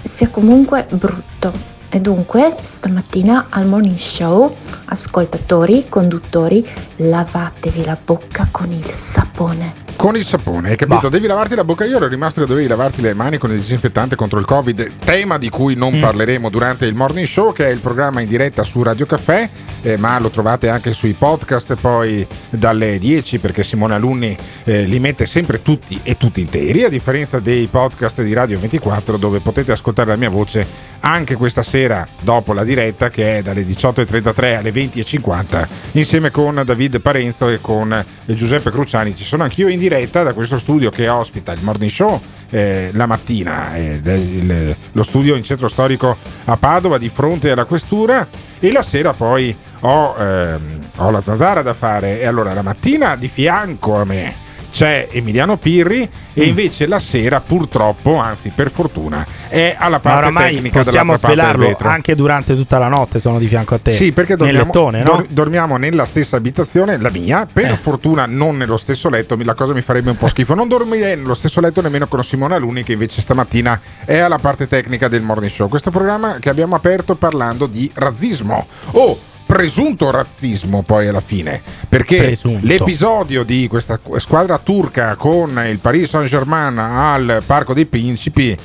sia comunque brutto. E dunque, stamattina al morning show, ascoltatori, conduttori, lavatevi la bocca con il sapone. Con il sapone, hai capito? Devi lavarti la bocca. Io ero rimasto che dovevi lavarti le mani con il disinfettante contro il Covid, tema di cui non Mm. parleremo durante il Morning Show, che è il programma in diretta su Radio Caffè, eh, ma lo trovate anche sui podcast poi dalle 10 perché Simone Alunni eh, li mette sempre tutti e tutti interi, a differenza dei podcast di Radio 24 dove potete ascoltare la mia voce anche questa sera dopo la diretta che è dalle 18.33 alle 20.50 insieme con David Parenzo e con Giuseppe Cruciani. Ci sono anch'io in diretta da questo studio che ospita il Morning Show eh, la mattina, eh, del- lo studio in centro storico a Padova di fronte alla questura e la sera poi ho, ehm, ho la zanzara da fare. E allora la mattina di fianco a me c'è Emiliano Pirri e Mm. invece la sera purtroppo, anzi per fortuna, è alla Ma parte oramai tecnica possiamo svelarlo anche durante tutta la notte sono di fianco a te. Sì, perché nel dormiamo, lettone, no? dor- dormiamo nella stessa abitazione, la mia, per Eh. fortuna non nello stesso letto, la cosa mi farebbe un po' schifo. Non dormirei nello stesso letto nemmeno con Simona Luni che invece stamattina è alla parte tecnica del Morning Show. Questo programma che abbiamo aperto parlando di razzismo. Oh! Presunto razzismo poi alla fine perché Presunto. l'episodio di questa squadra turca con il Paris Saint-Germain al Parco dei Principi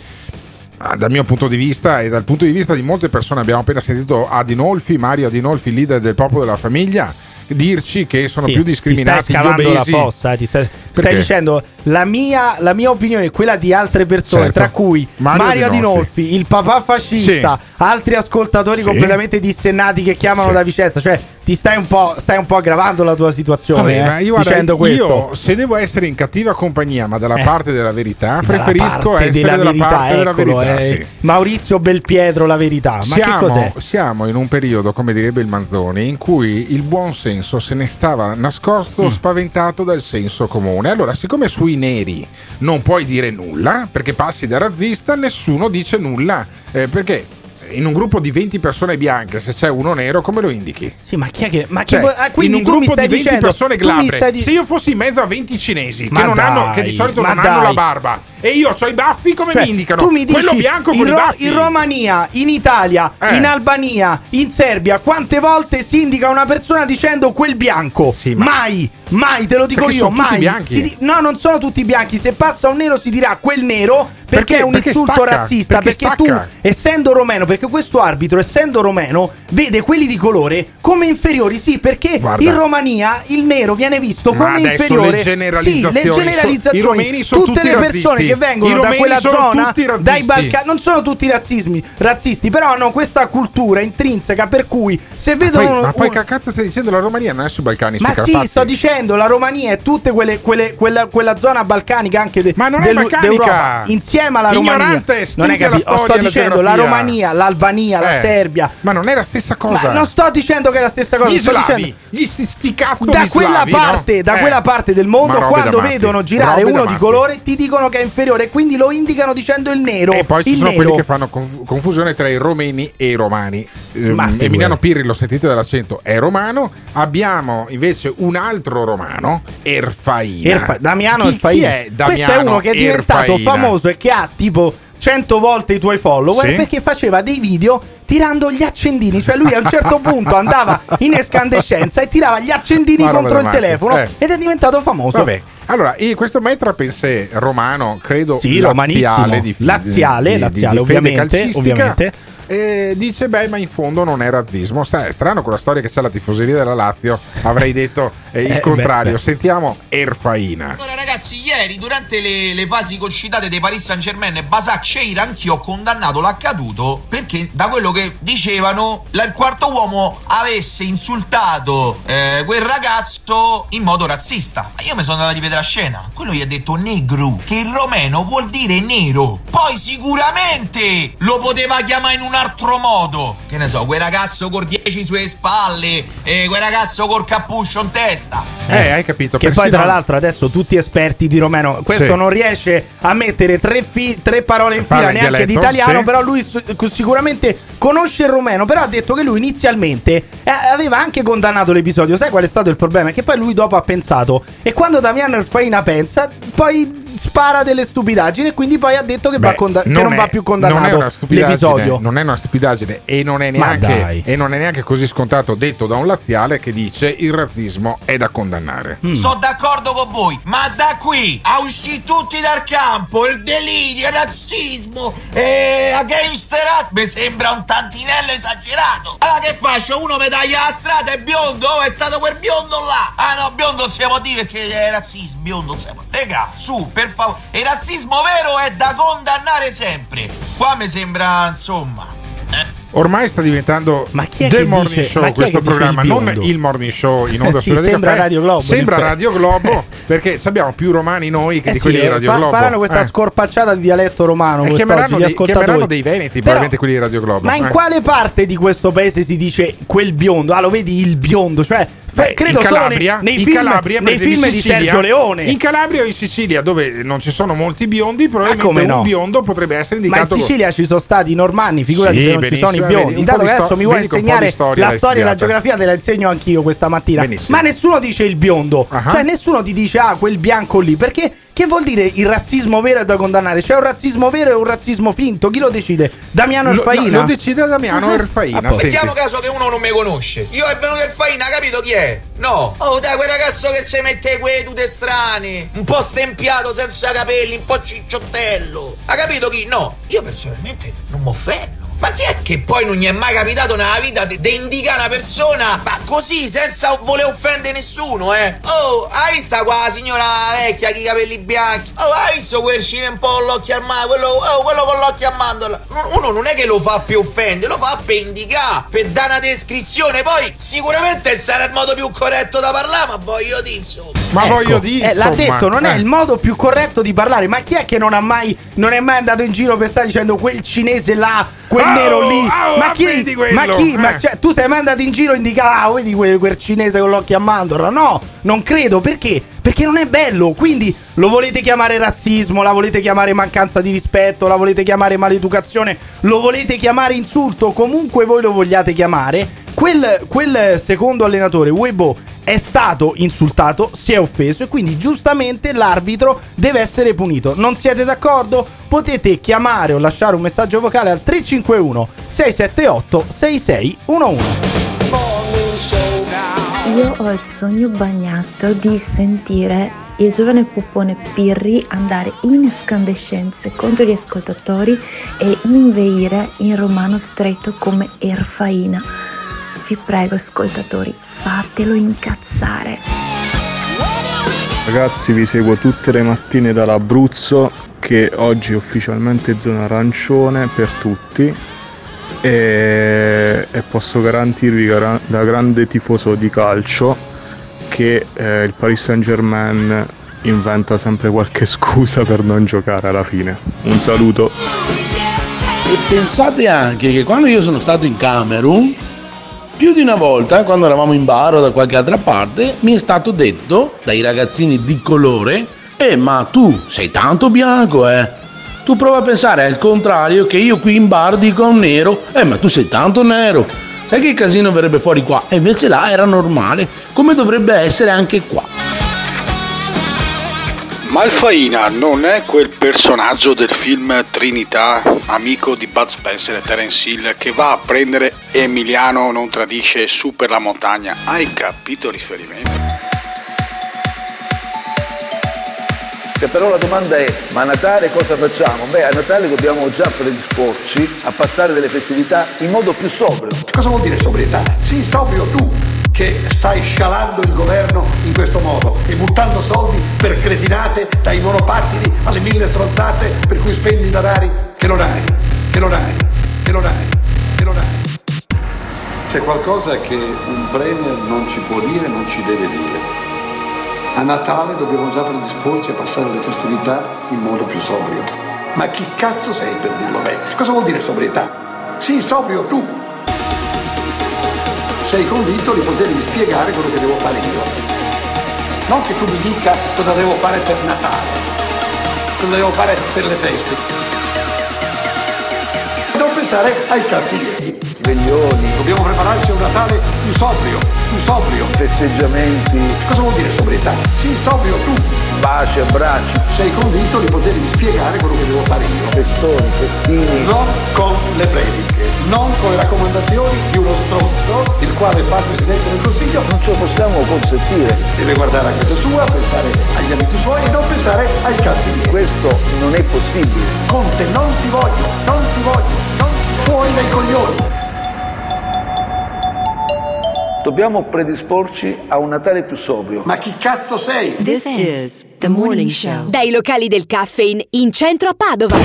Ah, dal mio punto di vista e dal punto di vista di molte persone abbiamo appena sentito Adinolfi, Mario Adinolfi, leader del popolo della famiglia, dirci che sono Sì, più discriminati Ti stai scavando obesi. la fossa, ti stai, stai dicendo la mia, la mia opinione e quella di altre persone, Certo. tra cui Mario Mario, Adinolfi. Adinolfi, il papà fascista, altri ascoltatori Sì. completamente dissennati che chiamano Sì. da Vicenza. Cioè, ti stai un po', stai un po' aggravando la tua situazione Vabbè, eh, io, guarda, dicendo questo. io, se devo essere in cattiva compagnia, ma dalla Eh. parte della verità, Sì, preferisco parte essere della dalla verità, parte della eccolo, verità. eh. sì. Maurizio Belpietro, la verità. Ma siamo, che cos'è? siamo in un periodo, come direbbe il Manzoni, in cui il buon senso se ne stava nascosto, Mm. spaventato dal senso comune. Allora, siccome sui neri non puoi dire nulla, perché passi da razzista, nessuno dice nulla. Eh, perché in un gruppo di 20 persone bianche, se c'è uno nero, come lo indichi? Sì, ma chi è che. Ma Cioè, che ah, quindi in un gruppo stai di 20 dicendo, persone glabre, stai di- se io fossi in mezzo a 20 cinesi Ma che, non hanno, che dai, di solito non hanno dai. la barba e io ho i baffi, come Cioè, mi indicano? Tu mi dici Quello bianco in, con i Ro- in Romania, in Italia, Eh. in Albania, in Serbia, quante volte si indica una persona dicendo quel bianco? Mai, mai, te lo dico Perché io, mai. di- no, non sono tutti bianchi. Se passa un nero si dirà quel nero perché, Perché- è un perché insulto stacca, razzista. perché tu, essendo romeno, perché questo arbitro, essendo romeno, vede quelli di colore come inferiori. Sì, perché Guarda. in Romania il nero viene visto Ma come inferiore. le generalizzazioni Sì, le generalizzazioni. i romeni sono tutte tutti le persone razzisti. che vengono I da quella zona, dai Balcani, non sono tutti razzismi, razzisti, però hanno questa cultura intrinseca per cui se Ma vedono poi, un- ma poi un- che cazzo stai dicendo? La Romania non è sui Balcani, ma sì, Carpazi. sto dicendo la Romania e tutte quelle, quelle- quella, quella zona balcanica anche de, Ma non è balcanica! d'Europa, insieme alla Romania. Ignorante, non è la capito? Oh, sto la dicendo la geografia. Romania, l'Albania, la Eh, Serbia. Ma non è la stessa cosa. Ma non sto dicendo che è la stessa cosa, Gli sto slavi, dicendo gli sti, sti cazzo da quella slavi, parte, no? da Eh. quella parte del mondo, quando vedono girare Robe uno di colore, ti dicono che è inferiore, e quindi lo indicano dicendo il nero. E poi ci sono nero. quelli che fanno conf- confusione tra i romeni e i romani. Ehm, Ma figurati. Emiliano Pirri, lo sentite dall'accento, è romano. Abbiamo invece un altro romano, Erfaina. Erfa- Damiano chi, Erfaina. Chi è Damiano Questo è uno che è diventato Erfaina? famoso e che ha tipo 100 volte i tuoi follower Sì. perché faceva dei video tirando gli accendini. Cioè lui a un certo punto andava in escandescenza e tirava gli accendini contro il telefono Eh. ed è diventato famoso. Vabbè, allora, questo maître pensé romano, credo Sì, laziale di Laziale, di- laziale, di fede ovviamente, ovviamente. Eh, dice, beh, ma in fondo non è razzismo. Sai, è strano con la storia che c'è la tifoseria della Lazio. Avrei detto eh, il Eh, contrario. beh, beh. Sentiamo Erfaina. Allora ragazzi, ieri durante le, le fasi concitate dei Paris Saint Germain e Basak Sheir anch'io ho condannato l'accaduto perché da quello che dicevano la- il quarto uomo avesse insultato eh, quel ragazzo in modo razzista. Ma io mi sono andato a rivedere la scena. Quel quello gli ha detto negro, che in romeno vuol dire nero. Poi sicuramente lo poteva chiamare in un altro modo. Che ne so, quel ragazzo con 10 sulle spalle, e quel ragazzo col cappuccio in testa. Eh, hai capito. Che poi, tra l'altro, adesso tutti esperti di romeno. Questo Sì. non riesce a mettere tre, fi- tre parole in fila neanche di dialetto, italiano. sì. Però lui su- sicuramente conosce il romeno. Però ha detto che lui inizialmente eh, aveva anche condannato l'episodio. Sai qual è stato il problema? Che poi lui dopo ha pensato. E quando Damiano Erfaina pensa, poi spara delle stupidaggini. E quindi poi ha detto che, va Beh, conda- che non è- va più non è condannato una stupidaggine, l'episodio. Non è una stupidaggine e non neanche, e non è neanche così scontato detto da un laziale che dice il razzismo è da condannare. Mm. Sono d'accordo con voi, ma da qui a uscire tutti dal campo, il delirio, il razzismo e la gangsterat mi sembra un tantinello esagerato. Allora che faccio? Uno mi taglia la strada è biondo? Oh, è stato quel biondo là. Ah no, biondo si può dire perché è razzismo, biondo non si può. Su, per favore. Il razzismo vero è da condannare sempre. Qua mi sembra, insomma... eh. Ormai sta diventando Ma chi è The che Morning dice- Show ma chi è questo programma, il non il Morning Show in onda Eh sì, su Radio sembra Caffè. Radio Globo, Sembra. Radio Globo perché abbiamo più romani noi che Eh di sì, quelli di eh, Radio fa- Globo. faranno questa Eh. scorpacciata di dialetto romano. E quest'oggi, chiameranno, ascoltatori. chiameranno dei veneti, Però- probabilmente quelli di Radio Globo. Ma in eh. quale parte di questo paese si dice quel biondo? Ah, lo vedi il biondo? Cioè, Beh, credo in Calabria, nei, nei in film, Calabria, nei film di Sergio Leone. In Calabria o in Sicilia, dove non ci sono molti biondi, probabilmente come no? un biondo potrebbe essere Ma in indicato. Sicilia ci sono stati i normanni, figurati Sì, se non ci sono i biondi. Intanto adesso sto- mi vuoi insegnare storia la storia e la geografia, te la insegno anch'io questa mattina. Benissimo. Ma nessuno dice il biondo. Ah. Cioè, nessuno ti dice, ah, quel bianco lì. Perché che vuol dire il razzismo vero è da condannare? C'è un razzismo vero e un razzismo finto? Chi lo decide? Damiano Lo- Erfaina? no, lo decide Damiano Erfaina. A posto. Mettiamo caso che uno non mi conosce. Io è venuto il faina, capito chi è? No. Oh, dai, quel ragazzo che si mette quei tute strane. Un po' stempiato, senza capelli, un po' cicciottello. Ha capito chi? No. Io personalmente non mi offendo. Ma chi è che poi non gli è mai capitato nella vita di indicare una persona ma così senza voler offendere nessuno, eh? Oh, hai visto qua la signora vecchia con i capelli bianchi? Oh, hai visto quel cine un po' con l'occhio a mandorla? Quello, oh, quello con l'occhio a mandorla? Uno non è che lo fa per offendere, lo fa per indicare, per dare una descrizione. Poi sicuramente sarà il modo più corretto da parlare, ma voglio dire insomma. Ma Ecco, voglio dire, eh, l'ha detto, non è eh. il modo più corretto di parlare. Ma chi è che non ha mai, non è mai andato in giro per stare dicendo quel cinese là, quel nero lì? oh, ma chi? Ma chi? Ma eh. cioè, tu sei mai andato in giro a indicare, ah, vedi quel, quel cinese con l'occhio a mandorla? No, non credo. Perché? Perché non è bello. Quindi lo volete chiamare razzismo, la volete chiamare mancanza di rispetto, la volete chiamare maleducazione, lo volete chiamare insulto, comunque voi lo vogliate chiamare. Quel, quel secondo allenatore, Weibo, è stato insultato, si è offeso e quindi giustamente l'arbitro deve essere punito. Non siete d'accordo? Potete chiamare o lasciare un messaggio vocale al 351 678 6611. Io ho il sogno bagnato di sentire il giovane pupone Pirri andare in escandescenze contro gli ascoltatori e inveire in romano stretto come Erfaina. Vi prego ascoltatori, fatelo incazzare. Ragazzi vi seguo tutte le mattine dall'Abruzzo che oggi è ufficialmente zona arancione per tutti e, e posso garantirvi da grande tifoso di calcio che eh, il Paris Saint Germain inventa sempre qualche scusa per non giocare alla fine. Un saluto. E pensate anche che quando io sono stato in Camerun, più di una volta, quando eravamo in bar o da qualche altra parte, mi è stato detto dai ragazzini di colore: Eh, ma tu sei tanto bianco, eh. Tu prova a pensare al contrario che io qui in bar dico a un nero: Eh, ma tu sei tanto nero. Sai che casino verrebbe fuori qua? E invece là era normale, come dovrebbe essere anche qua. Ma il Faina non è quel personaggio del film Trinità, amico di Bud Spencer e Terence Hill, che va a prendere Emiliano non tradisce su per la montagna. Hai capito il riferimento? Se però la domanda è, ma a Natale cosa facciamo? Beh, a Natale dobbiamo già predisporci a passare delle festività in modo più sobrio. Cosa vuol dire sobrietà? Sì, sobrio tu che stai scalando il governo in questo modo e buttando soldi per cretinate dai monopattini alle mille stronzate per cui spendi denari che non hai, che non hai, che non hai, che non hai. C'è qualcosa che un premier non ci può dire, non ci deve dire. A Natale dobbiamo già predisporci a passare le festività in modo più sobrio. Ma chi cazzo sei per dirlo a me? Cosa vuol dire sobrietà? Sì, sobrio tu! Sei convinto di potermi spiegare quello che devo fare io. Non che tu mi dica cosa devo fare per Natale, cosa devo fare per le feste. Non pensare ai cazzi miei. Sveglioni. Dobbiamo prepararci a un Natale più sobrio, più sobrio. Festeggiamenti. Cosa vuol dire sobrietà? Sì, sobrio tu. Baci, abbracci. Sei convinto di potermi spiegare quello che devo fare io. Festoni, festini. Non con le prediche, non con le raccomandazioni di uno stronzo, il quale fa il Presidente del Consiglio. Non ce lo possiamo consentire. Deve guardare a casa sua, pensare agli amici suoi e non pensare ai cazzi miei. Questo non è possibile. Conte, non ti voglio, non ti voglio, non fuori dai coglioni. Dobbiamo predisporci a un Natale più sobrio. Ma chi cazzo sei? This is the morning show. Dai locali del caffeine in centro a Padova.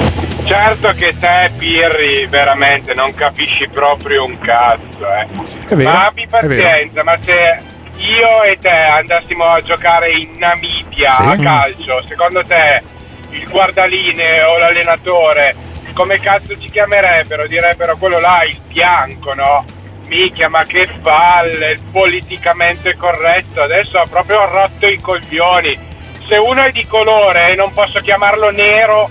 Certo che te, Pirri, veramente non capisci proprio un cazzo, eh. È vero, ma abbi pazienza, ma se io e te andassimo a giocare in Namibia Sì. a calcio, secondo te il guardaline o l'allenatore come cazzo ci chiamerebbero? Direbbero quello là, il bianco, no? Minchia, ma che palle, il politicamente corretto, adesso ha proprio rotto i coglioni. Se uno è di colore e non posso chiamarlo nero,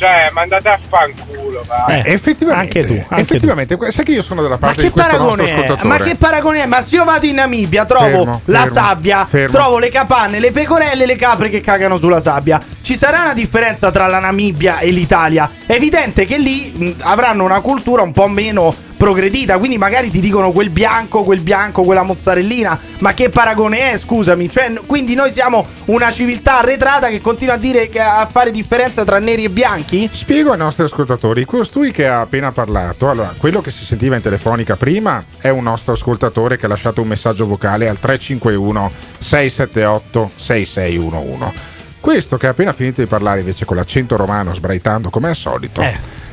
cioè, mandate a fanculo, va. Eh, effettivamente, anche tu, anche effettivamente, sai che io sono dalla Ma parte che di questo nostro ascoltatore. Ma che paragone è? Ma se io vado in Namibia, trovo Fermo, la fermo, sabbia, fermo. trovo le capanne, le pecorelle e le capre che cagano sulla sabbia. Ci sarà una differenza tra la Namibia e l'Italia? È evidente che lì mh, avranno una cultura un po' meno progredita, quindi magari ti dicono quel bianco, quel bianco, quella mozzarellina. Ma che paragone è, scusami? Cioè, quindi noi siamo una civiltà arretrata che continua a dire che a fare differenza tra neri e bianchi? Spiego ai nostri ascoltatori, costui che ha appena parlato, allora, quello che si sentiva in telefonica prima è un nostro ascoltatore che ha lasciato un messaggio vocale al 351 678 6611. Questo che ha appena finito di parlare invece con l'accento romano sbraitando come al solito,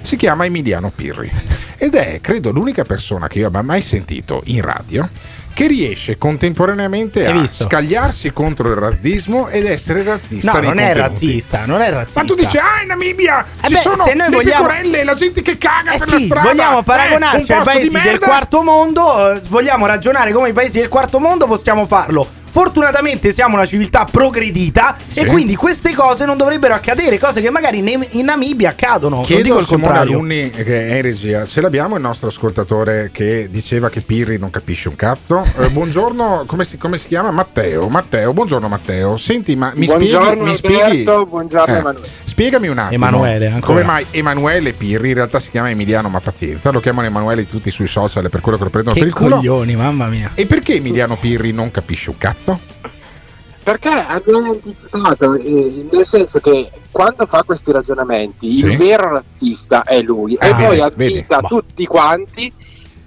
si chiama Emiliano Pirri ed è, credo, l'unica persona che io abbia mai sentito in radio che riesce contemporaneamente a scagliarsi contro il razzismo ed essere razzista No, non è razzista, non è razzista. Ma tu dici, ah, in Namibia Eh ci beh, sono se noi le vogliamo- pecorelle, la gente che caga Eh per la sì, strada. vogliamo eh, paragonarci un ai paesi del quarto mondo, eh, vogliamo ragionare come i paesi del quarto mondo, possiamo farlo. Fortunatamente siamo una civiltà progredita Sì. e quindi queste cose non dovrebbero accadere, cose che magari in, in Namibia accadono. non Chiedo dico a il Simone contrario. Alunni che è in regia, ce l'abbiamo il nostro ascoltatore che diceva che Pirri non capisce un cazzo. Eh, buongiorno, come si, come si chiama? Matteo. Matteo, buongiorno Matteo. Senti, ma mi Buongiorno, spieghi, mi spieghi Alberto, buongiorno, Eh, Emanuele. Spiegami un attimo. Emanuele, ancora. Come mai Emanuele Pirri in realtà si chiama Emiliano, ma pazienza, lo chiamano Emanuele tutti sui social e per quello che lo prendono Che per il culo. coglioni, mamma mia. E perché Emiliano Pirri non capisce un cazzo? Perché abbiamo anticipato, eh, nel senso che quando fa questi ragionamenti Sì. il vero razzista è lui Ah, e poi addita tutti quanti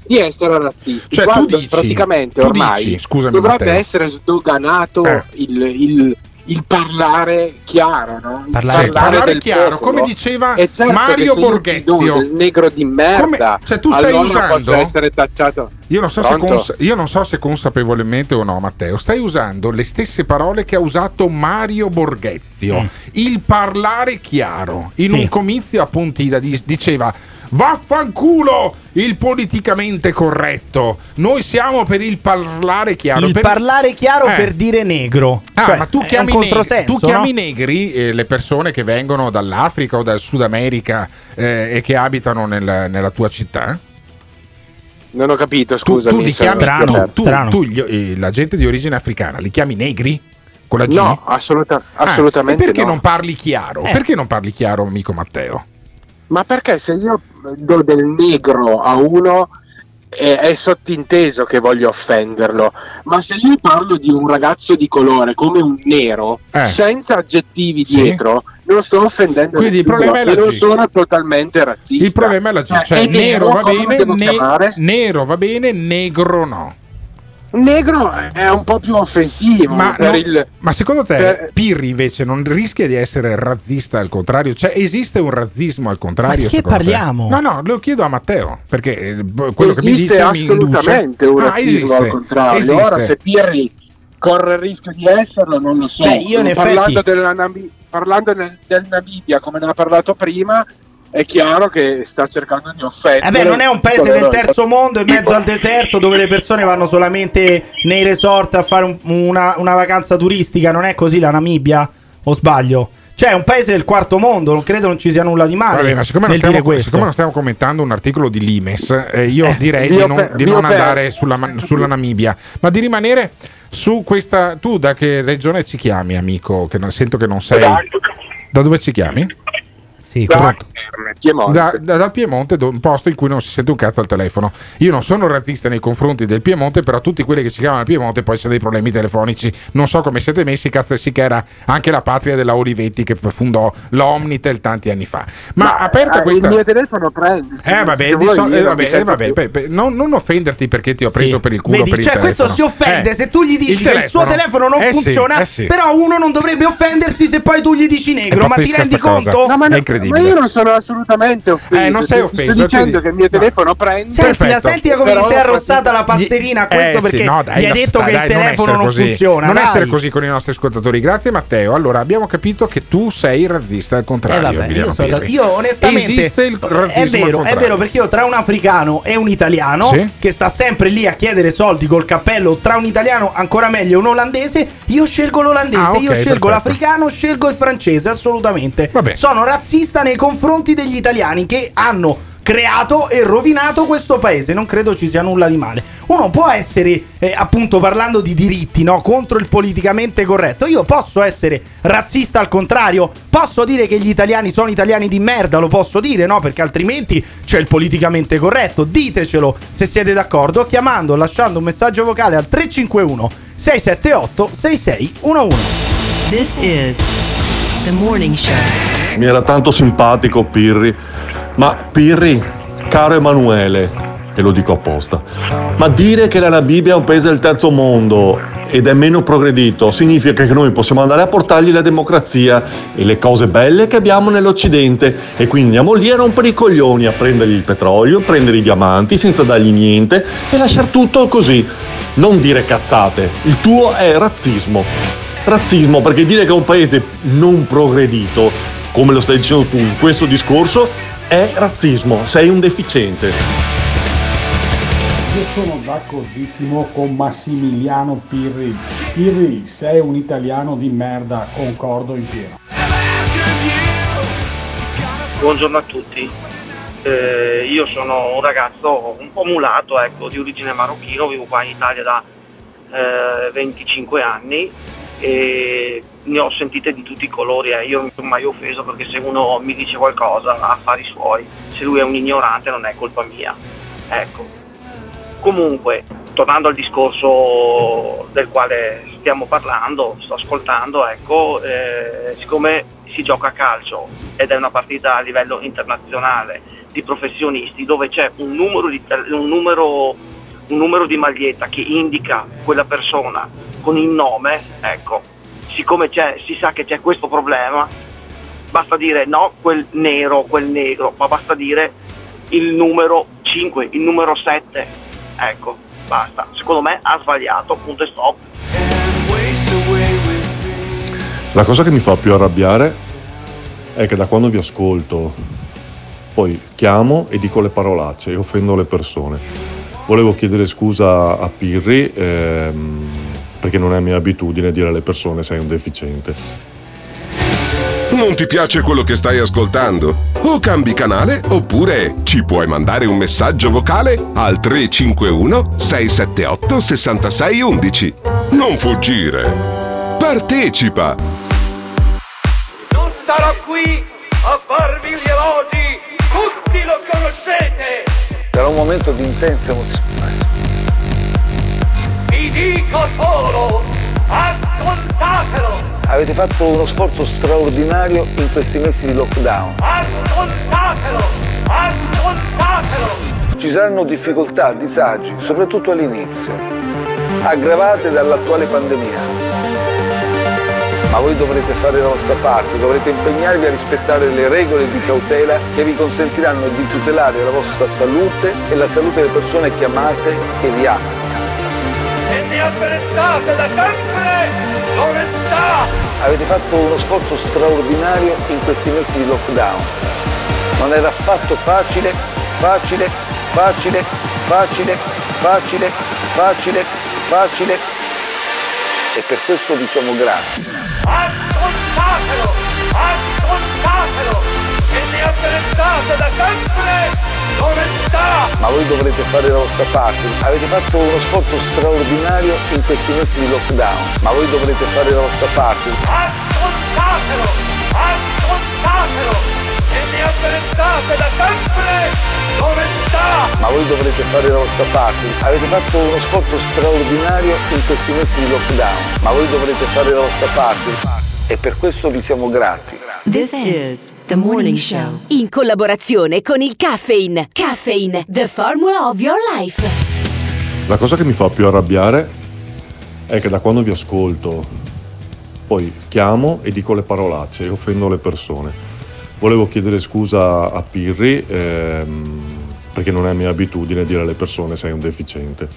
di essere razzisti. Cioè, tu dici- praticamente tu ormai dici, scusami, dovrebbe Matteo. essere sdoganato Eh. il, il- il parlare chiaro, no? Il Parlare- parlare del chiaro, popolo. come diceva certo Mario Borghezio. do del negro di merda. Come- cioè, tu stai allora usando- essere tacciato. Io non, so cons- io non so se consapevolmente o no, Matteo. Stai usando le stesse parole che ha usato Mario Borghezio. Il parlare chiaro. In Mm. Sì. un comizio a Pontida di- diceva. Vaffanculo il politicamente corretto. Noi siamo per il parlare chiaro. Il per- parlare chiaro Eh. per dire negro. Ah, Cioè, ma tu è chiami, controsenso, tu chiami no? negri eh, le persone che vengono dall'Africa o dal Sud America eh, e che abitano nel- nella tua città? Non ho capito, Tu, scusami. tu li chiami, Strano, tu, tu- strano. tu gli- eh, la gente di origine africana li chiami negri? Con la G? No, assoluta- Ah, assolutamente e perché no. non parli chiaro? Eh. Perché non parli chiaro, amico Matteo? Ma perché se io do del negro a uno è, sottinteso che voglio offenderlo, ma se io parlo di un ragazzo di colore come un nero, Eh. senza aggettivi Sì. dietro, non sto offendendo Quindi il problema è la non G. sono totalmente razzista. Il problema è la G, Cioè, cioè è nero va bene, ne- nero va bene, negro no. Negro è un po' più offensivo Ma, per no- il... ma secondo te per- Pirri invece non rischia di essere razzista al contrario? Cioè esiste un razzismo al contrario? Ma di che secondo te? parliamo? No, no, lo chiedo a Matteo perché eh, quello che mi esiste dice mi induce. assolutamente un Ah, razzismo esiste, al contrario. esiste. Ora se Pirri corre il rischio di esserlo, non lo so. Beh, io parlando effetti- della Nami- parlando nel- del Namibia, come ne ha parlato prima, è chiaro che sta cercando di offendere. Eh beh, non è un paese del terzo mondo in mezzo al deserto dove le persone vanno solamente nei resort a fare un- una, una vacanza turistica. Non è così la Namibia? O sbaglio? Cioè, è un paese del quarto mondo, non credo non ci sia nulla di male. Vabbè, ma siccome non, stiamo, questo. siccome non stiamo commentando un articolo di Limes, eh, io direi vi di non, per- di non andare sulla, sulla Namibia, ma di rimanere su questa. Tu da che regione ci chiami, amico? Che non- sento che non sei. Da dove ci chiami? Sì, Da- Piemonte. Da- da- dal Piemonte, un posto in cui non si sente un cazzo al telefono. Io non sono razzista nei confronti del Piemonte, però tutti quelli che si chiamano Piemonte poi c'è dei problemi telefonici. Non so come siete messi, cazzo, sì che era anche la patria della Olivetti che fundò l'Omnitel tanti anni fa. Ma, aperta Ah, questa. Il mio telefono prende. se- Eh vabbè, so- eh, non vabbè, eh, vabbè, pe- pe- non, non offenderti perché ti ho preso per il culo Vedi, per il cioè questo si offende Eh, se tu gli dici che il suo telefono non Eh sì, funziona, eh sì. però uno non dovrebbe offendersi se poi tu gli dici negro. Ma ti rendi conto? No, ma, È incredibile. ma io non sono assolutamente offeso. Eh, non sei Ti offeso, Sto dicendo quindi- che il mio telefono prende. Sentila, sentila come Però gli si è arrossata la passerina a questo Eh, sì, perché no, dai, gli ha no, detto dai, che dai, il telefono non così. funziona. Non dai. essere così con i nostri ascoltatori. Grazie Matteo. Allora, abbiamo capito che tu sei razzista al Eh, contrario. vabbè, Emiliano io, io onestamente Esiste il razzismo è al vero, è vero perché io tra un africano e un italiano Sì. che sta sempre lì a chiedere soldi col cappello, tra un italiano ancora meglio e un olandese, io scelgo l'olandese, Ah, io scelgo perfetto. l'africano, scelgo il francese, assolutamente. Sono razzista nei confronti degli italiani che hanno creato e rovinato questo paese. Non credo ci sia nulla di male. Uno può essere, eh, appunto, parlando di diritti, no? Contro il politicamente corretto. Io posso essere razzista al contrario. Posso dire che gli italiani sono italiani di merda, lo posso dire, no? Perché altrimenti c'è il politicamente corretto. Ditecelo se siete d'accordo, chiamando, lasciando un messaggio vocale al 351 678 6611. This is the morning show. Mi era tanto simpatico Pirri, ma Pirri, caro Emanuele, e lo dico apposta, ma dire che la Namibia è un paese del terzo mondo ed è meno progredito significa che noi possiamo andare a portargli la democrazia e le cose belle che abbiamo nell'Occidente e quindi andiamo lì a rompere i coglioni, a prendergli il petrolio, prendere i diamanti senza dargli niente e lasciare tutto così. Non dire cazzate, il tuo è razzismo. Razzismo perché dire che è un paese non progredito, come lo stai dicendo tu in questo discorso, è razzismo, sei un deficiente. Io sono d'accordissimo con Massimiliano Pirri. Pirri, sei un italiano di merda, concordo in pieno. Buongiorno a tutti. Eh, io sono un ragazzo un po' mulato, ecco, di origine marocchino, vivo qua in Italia da eh, 25 anni e ne ho sentite di tutti i colori, eh. io non mi sono mai offeso perché se uno mi dice qualcosa, affari suoi, se lui è un ignorante non è colpa mia. Ecco. Comunque, tornando al discorso del quale stiamo parlando, sto ascoltando, ecco, eh, siccome si gioca a calcio ed è una partita a livello internazionale di professionisti dove c'è un numero di, un numero, un numero di maglietta che indica quella persona con il nome, ecco, siccome si sa che c'è questo problema, basta dire no, quel nero, quel negro, ma basta dire il numero 5, il numero 7. Ecco, basta. Secondo me ha sbagliato, punto e stop. La cosa che mi fa più arrabbiare è che da quando vi ascolto, poi chiamo e dico le parolacce e offendo le persone. Volevo chiedere scusa a Pirri ehm, perché non è mia abitudine dire alle persone sei un deficiente. Non ti piace quello che stai ascoltando? O cambi canale oppure ci puoi mandare un messaggio vocale al 351 678 6611. Non fuggire. Partecipa. Non starò qui a farvi gli elogi, tutti lo conoscete. Sarà un momento di intensa emozione. Vi dico solo, ascoltatelo, Avete fatto uno sforzo straordinario in questi mesi di lockdown. ascoltatelo, ascoltatelo. Ci saranno difficoltà, disagi, soprattutto all'inizio, aggravate dall'attuale pandemia. Ma voi dovrete fare la vostra parte, dovrete impegnarvi a rispettare le regole di cautela che vi consentiranno di tutelare la vostra salute e la salute delle persone che amate e vi amano. E ne apprezzate da sempre l'onestà. Avete fatto uno sforzo straordinario in questi mesi di lockdown. Non era affatto facile, facile, facile, facile, facile, facile, facile. E per questo vi siamo grati. Ascoltatelo, ascoltatelo e ne apprezzate da sempre l'onestà. Ma voi dovrete fare la vostra parte. Avete fatto uno sforzo straordinario in questi mesi di lockdown. Ma voi dovrete fare la vostra parte. Ascoltatelo, ascoltatelo e ne apprezzate da sempre. Ma voi dovrete fare la vostra parte. Avete fatto uno sforzo straordinario in questi mesi di lockdown. Ma voi dovrete fare la vostra parte. E per questo vi siamo grati. This is the morning show. In collaborazione con il Caffeine. Caffeine, the formula of your life. La cosa che mi fa più arrabbiare è che da quando vi ascolto, poi chiamo e dico le parolacce e offendo le persone. Volevo chiedere scusa a Pirri ehm, perché non è mia abitudine dire alle persone sei un deficiente.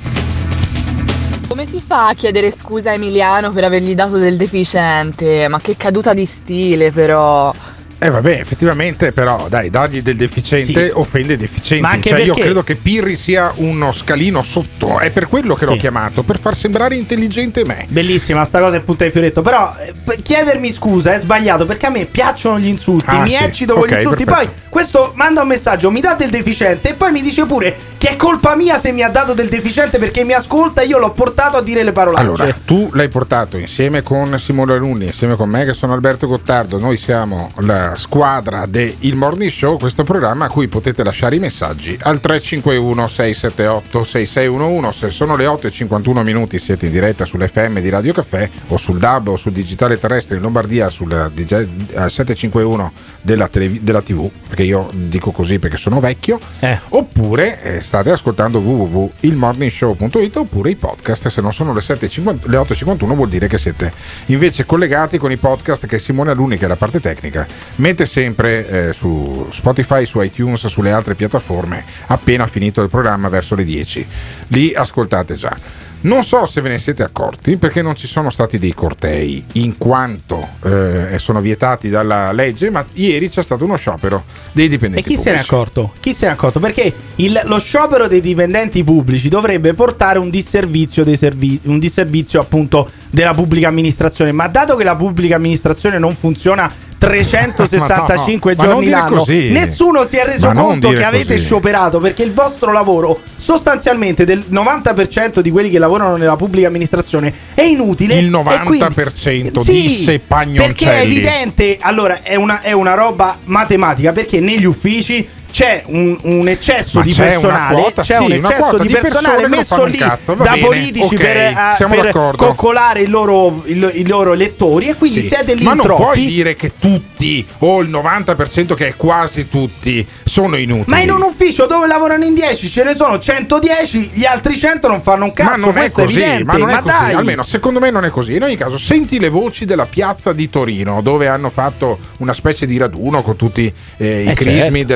Come si fa a chiedere scusa a Emiliano per avergli dato del deficiente? Ma che caduta di stile però. Eh vabbè, effettivamente però dai, dargli del deficiente Sì. offende i deficienti. Ma anche cioè io perché- credo che Pirri sia uno scalino sotto, è per quello che l'ho Sì. chiamato, per far sembrare intelligente me. Bellissima sta cosa in punta di fioretto. Però eh, chiedermi scusa è sbagliato perché a me piacciono gli insulti. Ah, mi sì. eccito con Ok, gli insulti. perfetto. Poi questo manda un messaggio, mi dà del deficiente e poi mi dice pure che è colpa mia se mi ha dato del deficiente perché mi ascolta e io l'ho portato a dire le parolacce. Allora, tu l'hai portato insieme con Simone Alunni, insieme con me che sono Alberto Gottardo, noi siamo la squadra del Morning Show, questo programma a cui potete lasciare i messaggi al 351 678 6611, se sono le 8 e 51 minuti siete in diretta sull'FM di Radio Caffè o sul DAB o sul digitale terrestre in Lombardia sul dig- eh, 751 della, televi- della TV, perché io dico così perché sono vecchio, oppure eh, state ascoltando www.ilmorningshow.it oppure i podcast, se non sono le, 7.50 le 8.51 vuol dire che siete invece collegati con i podcast che Simone Aluni, che è la parte tecnica, mette sempre eh, su Spotify, su iTunes, sulle altre piattaforme appena finito il programma verso le 10. Lì ascoltate già. Non so se ve ne siete accorti perché non ci sono stati dei cortei in quanto eh, sono vietati dalla legge, ma ieri c'è stato uno sciopero dei E dipendenti chi se ne è pubblici. accorto? Chi se ne è accorto? Perché il- lo sciopero dei dipendenti pubblici dovrebbe portare un disservizio, dei servi- un disservizio appunto della pubblica amministrazione. Ma dato che la pubblica amministrazione non funziona 365 Ma no, ma giorni dire l'anno, così. nessuno si è reso Ma conto che avete così. scioperato perché il vostro lavoro, sostanzialmente del 90% di quelli che lavorano nella pubblica amministrazione, è inutile. Il e quindi- 90% Sì, disse Pagnoncelli. Perché è evidente, allora è una, è una roba matematica perché negli uffici c'è un, un eccesso Ma di c'è una personale, quota, c'è sì, un eccesso di personale messo lì cazzo, da bene, politici ok, per, eh, per coccolare i loro, il- i loro lettori e quindi Sì, siete lì ma non troppi. puoi dire che tutti o il 90% che è quasi tutti sono inutili. Ma in un ufficio dove lavorano in 10 ce ne sono 110, gli altri 100 non fanno un cazzo. ma non è così, evidente. ma non è così. dai. Almeno secondo me non è così. In ogni caso, senti le voci della piazza di Torino, dove hanno fatto una specie di raduno con tutti eh, i Eh, crismi certo,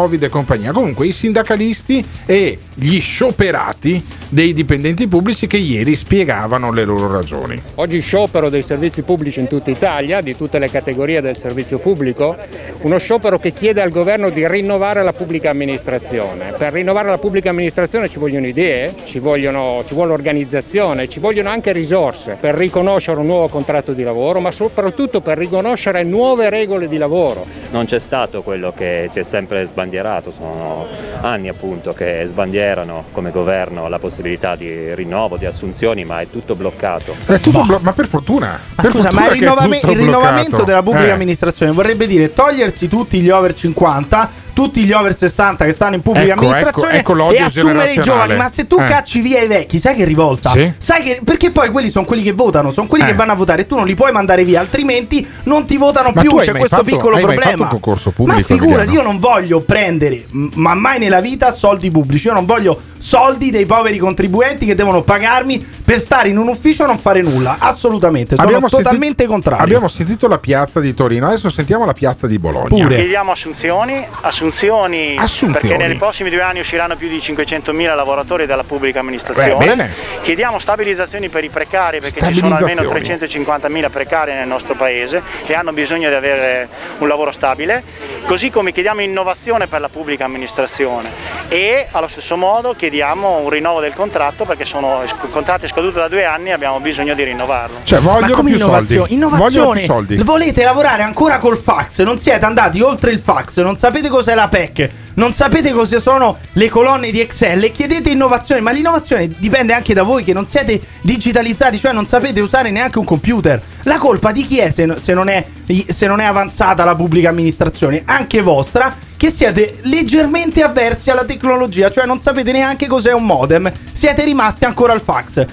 dell'anti-Covid e compagnia. Comunque, i sindacalisti e gli scioperati dei dipendenti pubblici che ieri spiegavano le loro ragioni. Oggi sciopero dei servizi pubblici in tutta Italia, di tutte le categorie del servizio pubblico, uno sciopero che chiede al governo di rinnovare la pubblica amministrazione. Per rinnovare la pubblica amministrazione ci vogliono idee, ci, vogliono- ci vuole organizzazione, ci vogliono anche risorse per riconoscere un nuovo contratto di lavoro, ma soprattutto per riconoscere nuove regole di lavoro. Non c'è stato quello che si è sempre sbandierato, sono anni appunto che sbandierano come governo la possibilità di rinnovo, di assunzioni, ma è tutto bloccato. È tutto blo- ma per fortuna. Ma per scusa, ma fortuna il, che è rinnova- il rinnovamento bloccato. della pubblica Eh. amministrazione vorrebbe dire togliersi tutti gli over 50, tutti gli over 60 che stanno in pubblica Ecco, amministrazione ecco, ecco e assumere i giovani. Ma se tu Eh. cacci via i vecchi, sai che rivolta? Sì. Sai che perché poi quelli sono quelli che votano, sono quelli Eh. che vanno a votare e tu non li puoi mandare via, altrimenti non ti votano Ma più. hai C'è questo fatto- piccolo hai problema. fatto un concorso ma pubblico, figurati, Emiliano? io non voglio prendere, ma mai nella vita, soldi pubblici. Io non voglio soldi dei poveri contribuenti che devono pagarmi per stare in un ufficio e non fare nulla. Assolutamente, sono Abbiamo totalmente sentito- contrario. Abbiamo sentito la piazza di Torino, adesso sentiamo la piazza di Bologna. Chiediamo assunzioni, assunzioni, Assunzioni. perché nei prossimi due anni usciranno più di 500.000 lavoratori dalla pubblica amministrazione. Beh, bene. Chiediamo stabilizzazioni per i precari perché ci sono almeno Stabilizzazioni. 350.000 precari nel nostro paese e hanno bisogno di avere un lavoro stabile, così come chiediamo innovazione per la pubblica amministrazione e allo stesso modo chiediamo un rinnovo del contratto perché sono es- contratti scaduti da due anni e abbiamo bisogno di rinnovarlo. Cioè, Ma vogliono come più innovazione? soldi. Innovazione. Più soldi. Volete lavorare ancora col fax? Non siete andati oltre il fax, non sapete cos'è la PEC, non sapete cosa sono le colonne di Excel e chiedete innovazione. Ma l'innovazione dipende anche da voi che non siete digitalizzati, cioè non sapete usare neanche un computer. La colpa di chi è se, se non, è se non è avanzata la pubblica amministrazione? Anche vostra che siete leggermente avversi alla tecnologia, cioè non sapete neanche cos'è un modem, siete rimasti ancora al fax.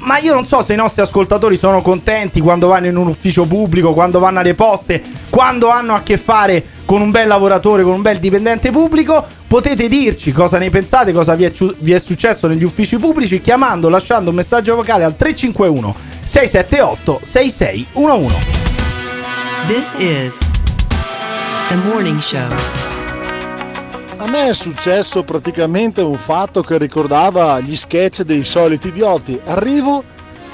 Ma io non so se i nostri ascoltatori sono contenti quando vanno in un ufficio pubblico, quando vanno alle poste, quando hanno a che fare con un bel lavoratore, con un bel dipendente pubblico. Potete dirci cosa ne pensate, cosa vi è, vi è successo negli uffici pubblici chiamando, lasciando un messaggio vocale al 351 678 6611. This is the morning show. A me è successo praticamente un fatto che ricordava gli sketch dei soliti idioti. Arrivo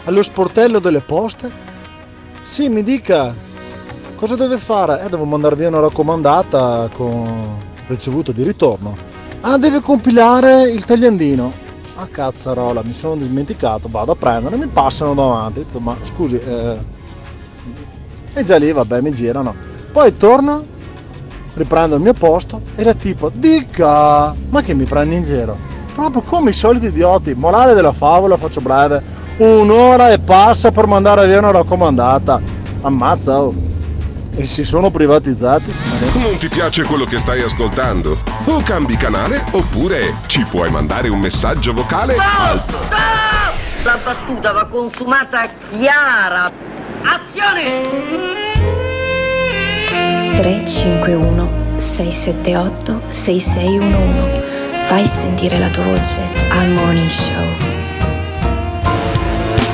allo sportello delle poste. Sì, mi dica cosa deve fare? Eh, devo mandare via una raccomandata con ricevuto di ritorno. Ah, deve compilare il tagliandino. Ah, cazzarola, mi sono dimenticato. Vado a prendere, mi passano davanti. Dico, ma scusi, eh... e già lì, vabbè, mi girano. Poi torno, riprendo il mio posto e la tipo dica ma che mi prendi in giro proprio come i soliti idioti morale della favola faccio breve un'ora e passa per mandare via una raccomandata ammazza oh. e si sono privatizzati Non ti piace quello che stai ascoltando? O cambi canale oppure ci puoi mandare un messaggio vocale al La battuta va consumata chiara. Azione! 351 678 6611 Fai sentire la tua voce al Morning Show.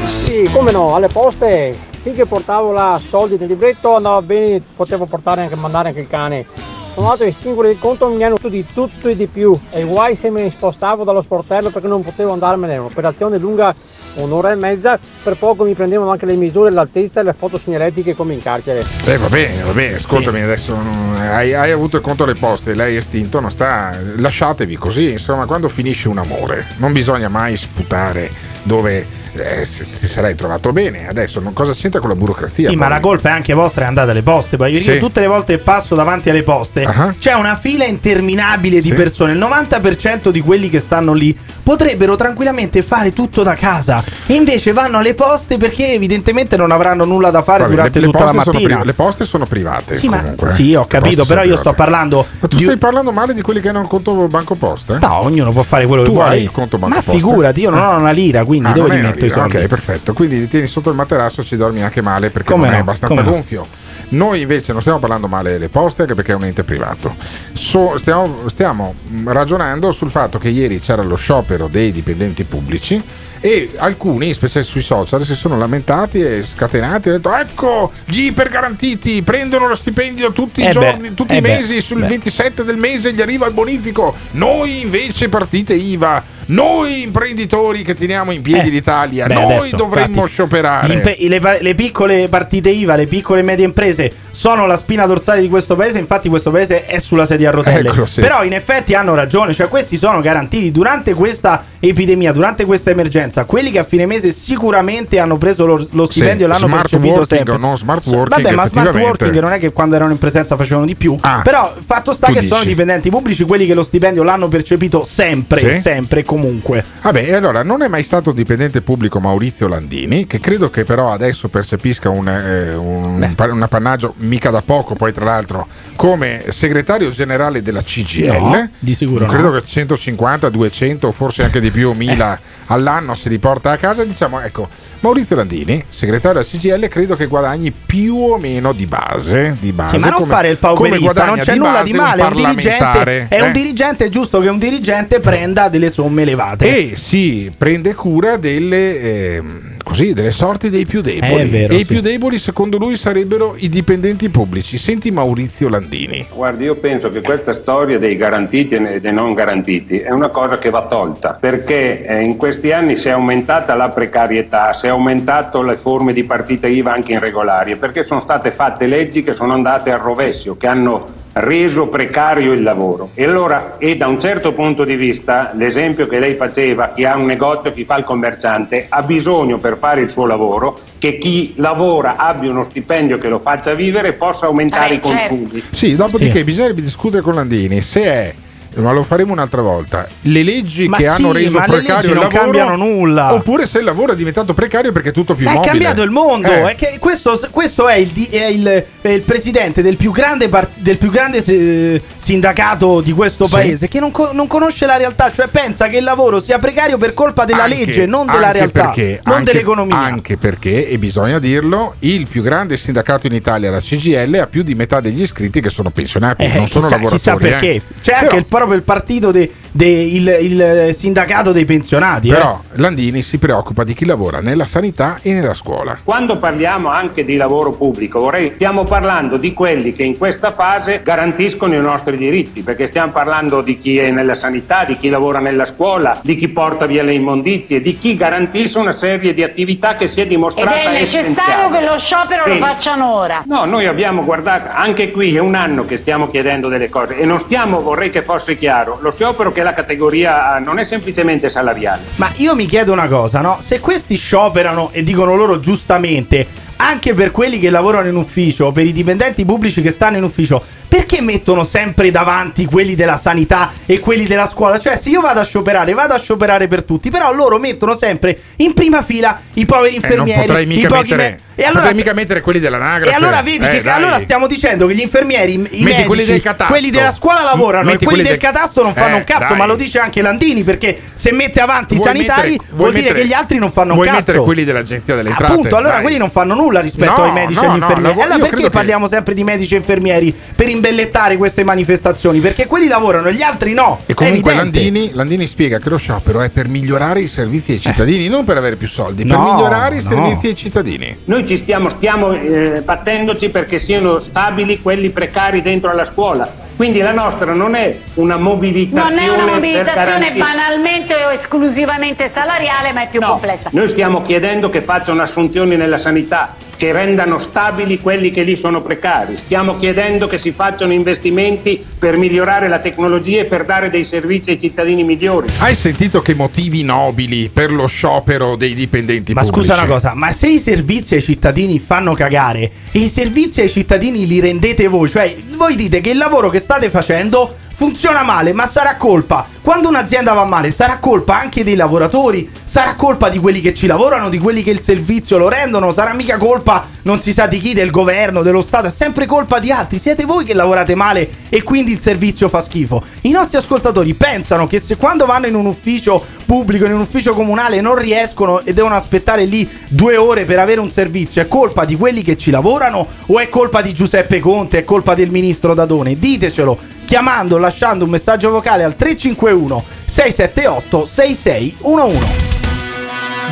Sì, come no, alle poste, finché portavo la soldi nel libretto andava bene, potevo portare anche, mandare anche il cane. Sono andato a estinguere il conto, mi hanno di tutto e di più. E guai se mi spostavo dallo sportello perché non potevo andarmene. Un'operazione lunga un'ora e mezza, per poco mi prendevano anche le misure, l'altezza e le foto segnaletiche come in carcere. Eh, va bene, va bene, ascoltami adesso. mm, Hai, hai avuto il conto alle poste, lei è estinto, non sta. Lasciatevi così, insomma, quando finisce un amore, non bisogna mai sputare dove eh, ti sarei trovato bene. Adesso non, cosa c'entra con la burocrazia? Sì, ma la colpa è anche vostra e andate alle poste. Poi io Sì. tutte le volte che passo davanti alle poste c'è una fila interminabile di Sì. persone. Il 90% di quelli che stanno lì potrebbero tranquillamente fare tutto da casa. E invece vanno alle poste perché evidentemente non avranno nulla da fare Vabbè, durante le, le tutta la mattina. pri- le poste sono private. Sì, ma- comunque, eh. sì, ho capito, però io sto parlando Ma tu di- stai parlando male di quelli che hanno il conto banco posta? No, ognuno può fare quello tu che vuole. conto banco Ma posta? figurati, io non ho una lira, quindi Ah, dove li è metto i soldi? Ok, perfetto. Quindi li tieni sotto il materasso ci dormi anche male perché Come non è no, abbastanza come no. Noi invece non stiamo parlando male delle poste anche perché è un ente privato. So- stiamo, stiamo mh, ragionando sul fatto che ieri c'era lo sciopero dei dipendenti pubblici e alcuni, specie sui social, si sono lamentati e scatenati hanno detto ecco gli ipergarantiti prendono lo stipendio tutti i Eh beh, giorni, tutti eh i beh, mesi, sul beh. 27 del mese gli arriva il bonifico. Noi invece partite IVA, noi imprenditori che teniamo in piedi Eh, l'Italia, beh, noi adesso, dovremmo infatti, scioperare. Impe- le, le piccole partite IVA, le piccole e medie imprese sono la spina dorsale di questo paese. Infatti, questo paese è sulla sedia a rotelle. Ecco, sì. Però, in effetti, hanno ragione. Cioè, questi sono garantiti durante questa epidemia, durante questa emergenza. Quelli che a fine mese sicuramente hanno preso lo, lo Sì, stipendio e l'hanno smart percepito working sempre. o non smart working, Vabbè, ma smart working non è che quando erano in presenza facevano di più. Ah, Però, fatto sta che sono dici. dipendenti pubblici quelli che lo stipendio l'hanno percepito sempre, Sì? sempre comunque. Vabbè, e allora non è mai stato dipendente pubblico Maurizio Landini, che credo che però adesso percepisca un, eh, un, un appannaggio mica da poco, poi tra l'altro come segretario generale della CGL. No, di sicuro Credo no. che 150, 200, forse anche di più, 1000 all'anno prendiamo, se li porta a casa, diciamo, ecco, Maurizio Landini, segretario della CGL, credo che guadagni più o meno di base. Di base Sì, ma non come- fare il pauperista, non c'è nulla base di male. un Un dirigente, parlamentare, è un eh? dirigente, è giusto che un dirigente prenda delle somme elevate. E si prende cura delle, ehm, così, delle sorti dei più deboli. Vero, e i sì. più deboli, secondo lui, sarebbero i dipendenti pubblici. Senti Maurizio Landini. Guardi, io penso che questa storia dei garantiti e dei non garantiti è una cosa che va tolta perché eh, in questi anni si è aumentata la precarietà, si è aumentato le forme di partita IVA anche irregolari e perché sono state fatte leggi che sono andate al rovescio, che hanno reso precario il lavoro. E allora, e da un certo punto di vista, l'esempio che lei faceva, chi ha un negozio, chi fa il commerciante, ha bisogno per fare il suo lavoro che chi lavora abbia uno stipendio che lo faccia vivere e possa aumentare i consumi. Sì, dopodiché bisognerebbe discutere con Landini se è. Ma lo faremo un'altra volta. Le leggi Ma che sì, hanno reso precario il non lavoro cambiano nulla. Oppure se il lavoro è diventato precario perché è tutto più È mobile. cambiato il mondo. Eh. È questo, questo è, il, è il- è il presidente del più grande, par- del più grande eh, sindacato di questo Sì. paese che non, co- non conosce la realtà, cioè pensa che il lavoro sia precario per colpa della Anche- legge, non della realtà, perché- non anche- dell'economia. Anche perché, e bisogna dirlo, il più grande sindacato in Italia, la CGL, ha più di metà degli iscritti che sono pensionati, Eh, non sono chissà, lavoratori. chissà perché. eh. C'è Però- anche il- proprio il partito de- de- il, il sindacato dei pensionati. eh. Però Landini si preoccupa di chi lavora nella sanità e nella scuola. Quando parliamo anche di lavoro pubblico, vorrei, stiamo parlando di quelli che in questa fase garantiscono i nostri diritti, perché stiamo parlando di chi è nella sanità, di chi lavora nella scuola, di chi porta via le immondizie, di chi garantisce una serie di attività che si è Ed dimostrata è necessario essenziale. che lo sciopero lo Sì. facciano ora. No, noi abbiamo guardato, anche qui è un anno che stiamo chiedendo delle cose e non stiamo, vorrei che fosse chiaro, lo sciopero che la categoria ha non è semplicemente salariale. Ma io mi chiedo una cosa, no? Se questi scioperano e dicono loro giustamente, anche per quelli che lavorano in ufficio, per i dipendenti pubblici che stanno in ufficio, perché mettono sempre davanti quelli della sanità e quelli della scuola? Cioè, se io vado a scioperare, vado a scioperare per tutti, però loro mettono sempre in prima fila i poveri Eh, non infermieri, potrei i mica pochi mettere, me- e allora, potrei mica mettere quelli dell'anagrafe. e allora vedi Eh, che dai. allora stiamo dicendo che gli infermieri, i Metti medici, quelli del quelli della scuola lavorano Metti e quelli, quelli del del- catasto non fanno Eh, un cazzo, dai. ma lo dice anche Landini perché se mette avanti i Vuoi sanitari mettere- vuol vuoi dire mettere- che gli altri non fanno un vuoi cazzo. mettere quelli dell'agenzia delle entrate? Appunto, allora Dai. quelli non fanno nulla rispetto No, ai medici no, e agli no, infermieri. allora perché credo che- parliamo sempre di medici e infermieri per imbellettare queste manifestazioni? Perché quelli lavorano e gli altri no. E comunque. Landini, Landini spiega che lo sciopero è per migliorare i servizi ai cittadini, non per avere più soldi, per No, migliorare i servizi ai cittadini. Noi ci stiamo, stiamo eh, battendoci perché siano stabili quelli precari dentro alla scuola. Quindi la nostra non è una mobilitazione Non è una mobilitazione banalmente o esclusivamente salariale, ma è più complessa. Noi stiamo chiedendo che facciano assunzioni nella sanità, che rendano stabili quelli che lì sono precari. Stiamo chiedendo che si facciano investimenti per migliorare la tecnologia e per dare dei servizi ai cittadini migliori. Hai sentito che motivi nobili per lo sciopero dei dipendenti Ma pubblici? scusa una cosa, ma se i servizi ai cittadini fanno cagare e i servizi ai cittadini li rendete voi, cioè voi dite che il lavoro che state facendo funziona male, ma sarà colpa. Quando un'azienda va male, sarà colpa anche dei lavoratori, sarà colpa di quelli che ci lavorano, di quelli che il servizio lo rendono, sarà mica colpa non si sa di chi, del governo, dello Stato, è sempre colpa di altri. Siete voi che lavorate male e quindi il servizio fa schifo. I nostri ascoltatori pensano che se quando vanno in un ufficio pubblico, in un ufficio comunale, non riescono e devono aspettare lì due ore per avere un servizio, è colpa di quelli che ci lavorano o è colpa di Giuseppe Conte, è colpa del ministro Dadone? Ditecelo chiamando, lasciando un messaggio vocale al 351 678 6611.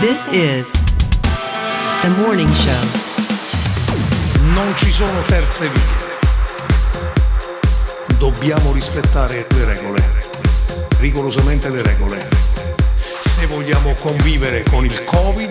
This is the morning show. Non ci sono terze vie. Dobbiamo rispettare le regole, rigorosamente le regole. Se vogliamo convivere con il Covid,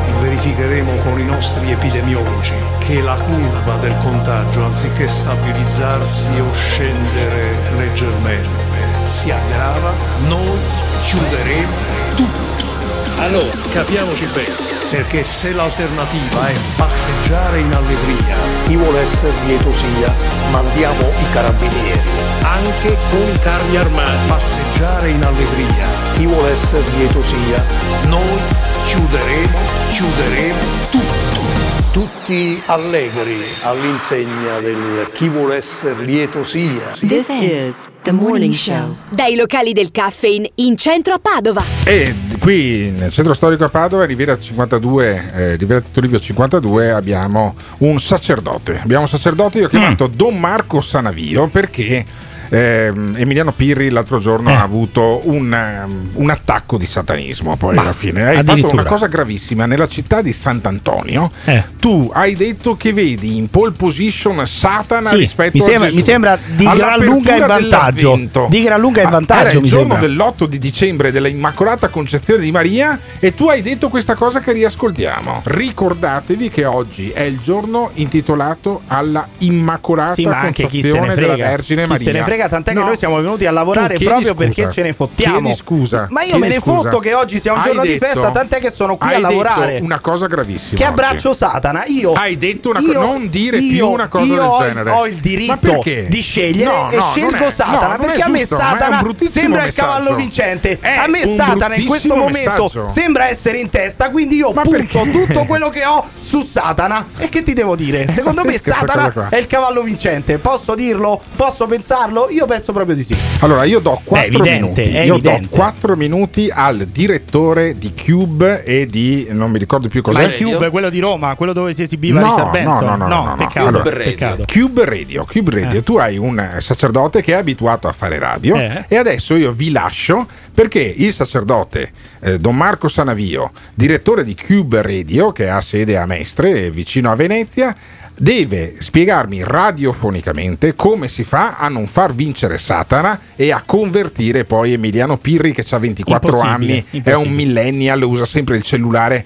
verificheremo con i nostri epidemiologi che la curva del contagio, anziché stabilizzarsi o scendere leggermente, si aggrava, noi chiuderemo tutto. Allora, capiamoci bene, perché se l'alternativa è passeggiare in allegria, chi vuole essere lieto sia, mandiamo i carabinieri, anche con i carri armati. Passeggiare in allegria, chi vuole essere lieto sia, noi chiuderemo, chiuderemo tutto. Tutti allegri all'insegna del chi vuole essere lieto sia. This is the morning show. Dai locali del caffeine in centro a Padova. E qui nel centro storico a Padova, Riviera 52, eh, Riviera Tito Livio 52, abbiamo un sacerdote. Abbiamo un sacerdote, io ho chiamato Mm. Don Marco Sanavio perché ehm, Emiliano Pirri l'altro giorno Eh. ha avuto un, ehm, un attacco di satanismo. Poi Ma, alla fine hai fatto una cosa gravissima. Nella città di Sant'Antonio, Eh. tu hai detto che vedi in pole position Satana Sì, rispetto mi a sembra- Gesù. mi sembra di gran lunga in vantaggio. Di gran lunga in Ah, vantaggio, Era il mi giorno sembra. dell'8 di dicembre della Immacolata Concezione di Maria e tu hai detto questa cosa che riascoltiamo. Ricordatevi che oggi è il giorno intitolato alla Immacolata Sì, Concezione della. Vergine Chi Maria. se ne frega, tant'è che No, noi siamo venuti a lavorare proprio scusa. perché ce ne fottiamo. Chiedi scusa. Ma io me ne scusa. fotto che oggi sia un Hai giorno di detto- festa, tant'è che sono qui a lavorare. una cosa gravissima. Che oggi. abbraccio Satana. Io Hai detto una cosa, io- non dire io- più una cosa io del ho, genere. Ho il diritto di scegliere No, e no, scelgo è- Satana perché a me Satana sembra il cavallo vincente. A me Satana in questo momento sembra essere in testa, quindi io punto tutto quello che ho su Satana. E che ti devo dire? Secondo me Satana è il cavallo vincente. Posso dirlo? Posso pensarlo? Io penso proprio di sì. Allora, io do 4 evidente, minuti. è Io evidente. do 4 minuti al direttore di Cube e di non mi ricordo più cos'è. Ma il Cube, quello di Roma, quello dove si esibiva No, Richard no, Benson. no, no, no, no. peccato. Allora, peccato. Cube Radio, Cube Radio. Eh. tu hai un sacerdote che è abituato a fare radio Eh. e adesso io vi lascio perché il sacerdote eh, Don Marco Sanavio, direttore di Cube Radio che ha sede a Mestre, vicino a Venezia, deve spiegarmi radiofonicamente come si fa a non far vincere Satana e a convertire poi Emiliano Pirri che ha 24 Impossibile, anni, è un millennial, usa sempre il cellulare.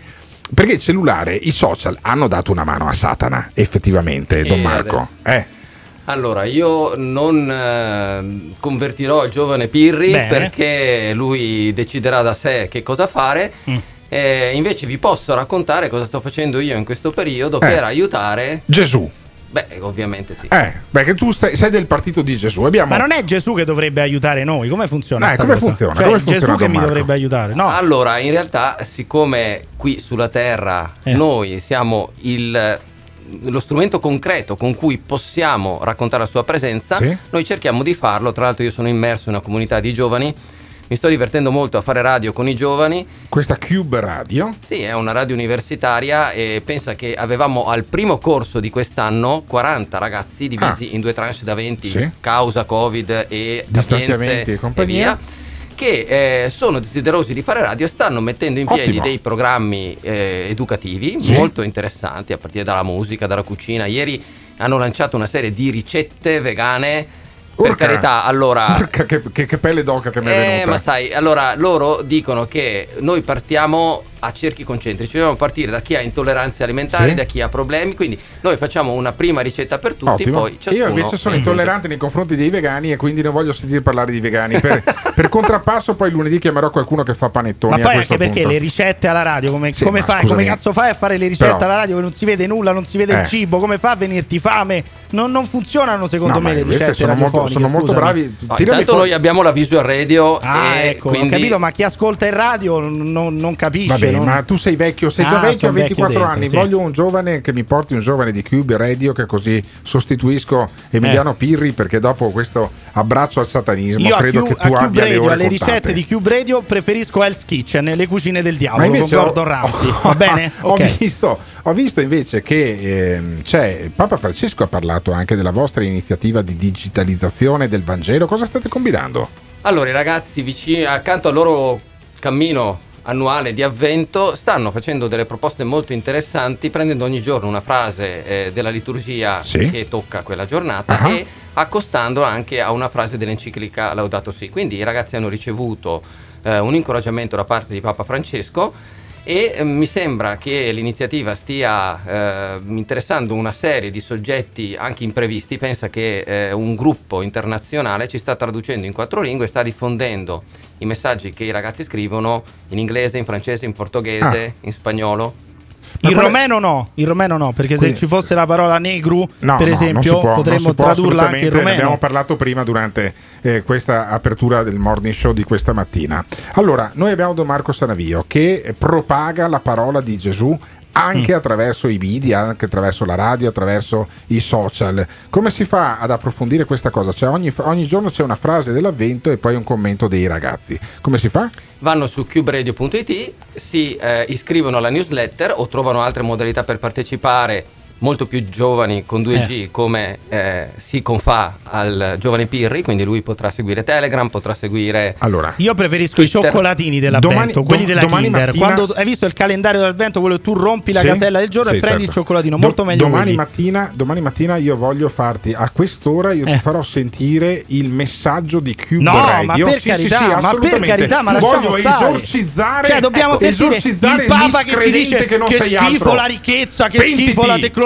Perché il cellulare, i social hanno dato una mano a Satana, effettivamente, Don E Marco. Eh. Allora, io non eh, convertirò il giovane Pirri Bene. perché lui deciderà da sé che cosa fare. Mm. Eh, invece vi posso raccontare cosa sto facendo io in questo periodo Eh. per aiutare. Gesù. Beh, ovviamente sì. Eh, perché tu stai- sei del partito di Gesù. Abbiamo... Ma non è Gesù che dovrebbe aiutare noi? Come funziona? Eh, sta come cosa? funziona? Cioè, Come è Gesù funziona, che mi dovrebbe aiutare? No. Allora, in realtà, siccome qui sulla Terra Eh. noi siamo il- lo strumento concreto con cui possiamo raccontare la sua presenza, Sì. noi cerchiamo di farlo. Tra l'altro, io sono immerso in una comunità di giovani. Mi sto divertendo molto a fare radio con i giovani. Questa Cube Radio. Sì, è una radio universitaria e pensa che avevamo al primo corso di quest'anno 40 ragazzi divisi in due tranche da 20 Ah. Sì. causa Covid e Distanziamenti e compagnia. via che eh, sono desiderosi di fare radio e stanno mettendo in piedi Ottimo. dei programmi eh, educativi Sì. molto interessanti a partire dalla musica, dalla cucina. Ieri hanno lanciato una serie di ricette vegane. Per Urca. carità, allora Urca, che, che- che pelle d'oca che mi è eh, venuta. ma sai, allora loro dicono che noi partiamo a cerchi concentrici, dobbiamo partire da chi ha intolleranze alimentari, Sì. da chi ha problemi, quindi noi facciamo una prima ricetta per tutti, Ottimo. poi ciascuno... Io invece sono Mhm. intollerante nei confronti dei vegani e quindi non voglio sentire parlare di vegani. Per, per contrappasso, poi lunedì chiamerò qualcuno che fa panettoni. Ma poi anche perché punto. le ricette alla radio, come, Sì, come fai? Come cazzo fai a fare le ricette Però- alla radio che non si vede nulla, non si vede Eh. il cibo? Come fa a venirti fame? Non, non funzionano secondo No, me le ricette sono molto- sono molto bravi. No, intanto fuori- noi abbiamo la visual radio Ah, e ecco, quindi... ho capito, ma chi ascolta il radio non, non capisce. Vabbè, non- ma tu sei vecchio, sei già Ah, vecchio a son vecchio 24 dentro, anni. sì. Voglio un giovane che mi porti un giovane di Cube Radio che così sostituisco Emiliano Eh. Pirri perché dopo questo abbraccio al satanismo Io credo Q- che tu abbia le Radio, ore alle contate. ricette di Cube Radio preferisco Hell's Kitchen, le cucine del diavolo con invece ho- Gordon Ramsay. Va bene? ho, Ok. visto, ho visto invece che ehm, c'è Papa Francesco ha parlato anche della vostra iniziativa di digitalizzazione del Vangelo. Cosa state combinando? Allora, i ragazzi vicini, accanto al loro cammino annuale di avvento stanno facendo delle proposte molto interessanti prendendo ogni giorno una frase eh, della liturgia Sì. che tocca quella giornata Ah. e accostando anche a una frase dell'enciclica Laudato Si. Quindi i ragazzi hanno ricevuto eh, un incoraggiamento da parte di Papa Francesco e eh, mi sembra che l'iniziativa stia eh, interessando una serie di soggetti anche imprevisti. Pensa che eh, un gruppo internazionale ci sta traducendo in quattro lingue e sta diffondendo i messaggi che i ragazzi scrivono in inglese, in francese, in portoghese, in spagnolo. Il romeno no, il romeno no, perché Quindi- se ci fosse la parola negru, No, per no, esempio, si può, potremmo può tradurla anche in assolutamente, Ne romeno. abbiamo parlato prima durante eh, questa apertura del morning show di questa mattina. Allora, noi abbiamo Don Marco Sanavio che propaga la parola di Gesù anche Mm. attraverso i media, anche attraverso la radio, attraverso i social. Come si fa ad approfondire questa cosa? Cioè ogni, ogni giorno c'è una frase dell'avvento e poi un commento dei ragazzi. Come si fa? Vanno su cuberadio.it, si eh, iscrivono alla newsletter o trovano altre modalità per partecipare molto più giovani con 2G come eh, si confà al giovane Pirri, quindi lui potrà seguire Telegram, potrà seguire... Allora, Io preferisco i Twitter. cioccolatini dell'avvento, Domani- quelli dom- della domani Kinder. mattina- Quando hai visto il calendario dell'avvento, quello che tu rompi la Sì? casella del giorno Sì, e prendi certo. il cioccolatino, Do- molto meglio domani mattina, domani mattina io voglio farti a quest'ora io Eh. ti farò sentire il messaggio di Cube No, Radio. ma per Sì, carità, sì, sì, ma per carità, ma lasciamo voglio stare. esorcizzare Cioè, dobbiamo ecco, sentire esorcizzare il Papa che ci dice che non che sei schifo altro. la ricchezza, che Pentiti, schifo la tecnologia.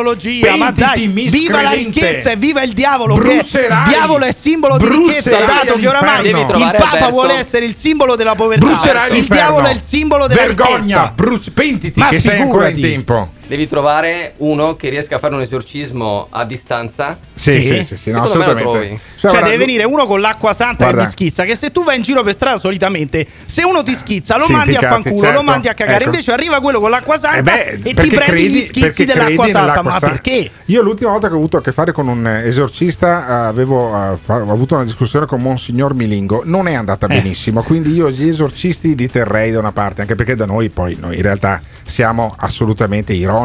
Ma pentiti, dai, viva la ricchezza e viva il diavolo! Brucerai. il diavolo è simbolo di ricchezza, dato che oramai il Papa Alberto. vuole essere il simbolo della povertà. Brucerai il l'inferno. diavolo è il simbolo della Vergogna, ricchezza. bruci- pentiti Ma che sei ancora in figurati. tempo. Devi trovare uno che riesca a fare un esorcismo a distanza. Sì, sì, sì, sì, no, assolutamente. trovi. Cioè, guarda, deve venire uno con l'acqua santa Guarda. che ti schizza. Che se tu vai in giro per strada solitamente, se uno ti schizza, lo Sì, mandi a fanculo, certo. lo mandi a cagare. Ecco. Invece arriva quello con l'acqua santa Eh beh, e ti prendi credi- gli schizzi dell'acqua santa. Ma santa. perché? Io l'ultima volta che ho avuto a che fare con un esorcista avevo, ho avuto una discussione con Monsignor Milingo, non è andata Eh. benissimo, quindi io gli esorcisti li terrei da una parte, anche perché da noi poi noi in realtà siamo assolutamente ironici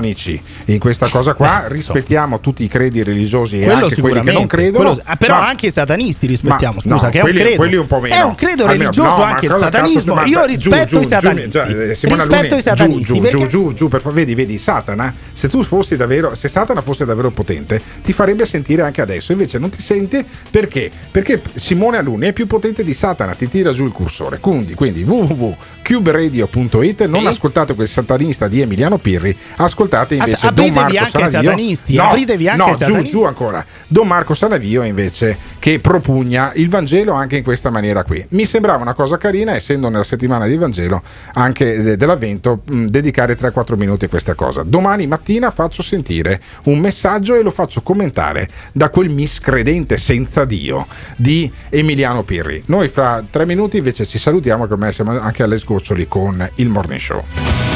in questa cosa qua, rispettiamo tutti i credi religiosi e Quello anche quelli che non credono. Quello- ah, però Ma- anche i satanisti rispettiamo, Ma- scusa, no, che è quelli- un credo. quelli un po' meno. È un credo Almeno- religioso no, anche il cazzo satanismo. ti- Io rispetto giù, i satanisti. giù, eh, rispetto Alunni, i satanisti. Giù, giù, perché- giù, giù, per vedi, vedi, Satana, se tu fossi davvero, se Satana fosse davvero potente, ti farebbe sentire anche adesso. Invece non ti sente perché? Perché Simone Alunni è più potente di Satana, ti tira giù il cursore. Quindi, quindi www.cuberadio.it, non ascoltate quel satanista di Emiliano Pirri, ascoltate invece Ah, Don apritevi Marco anche ai Sanavio. satanisti, No, apritevi anche no, ai giù, satanisti. giù ancora. Don Marco Sanavio invece che propugna il Vangelo anche in questa maniera qui. Mi sembrava una cosa carina, essendo nella settimana di Vangelo anche de- dell'avvento, mh, dedicare 3-4 minuti a questa cosa. Domani mattina faccio sentire un messaggio e lo faccio commentare da quel miscredente senza Dio di Emiliano Pirri. Noi fra tre minuti invece ci salutiamo, che ormai siamo anche alle sgoccioli con il Morning Show.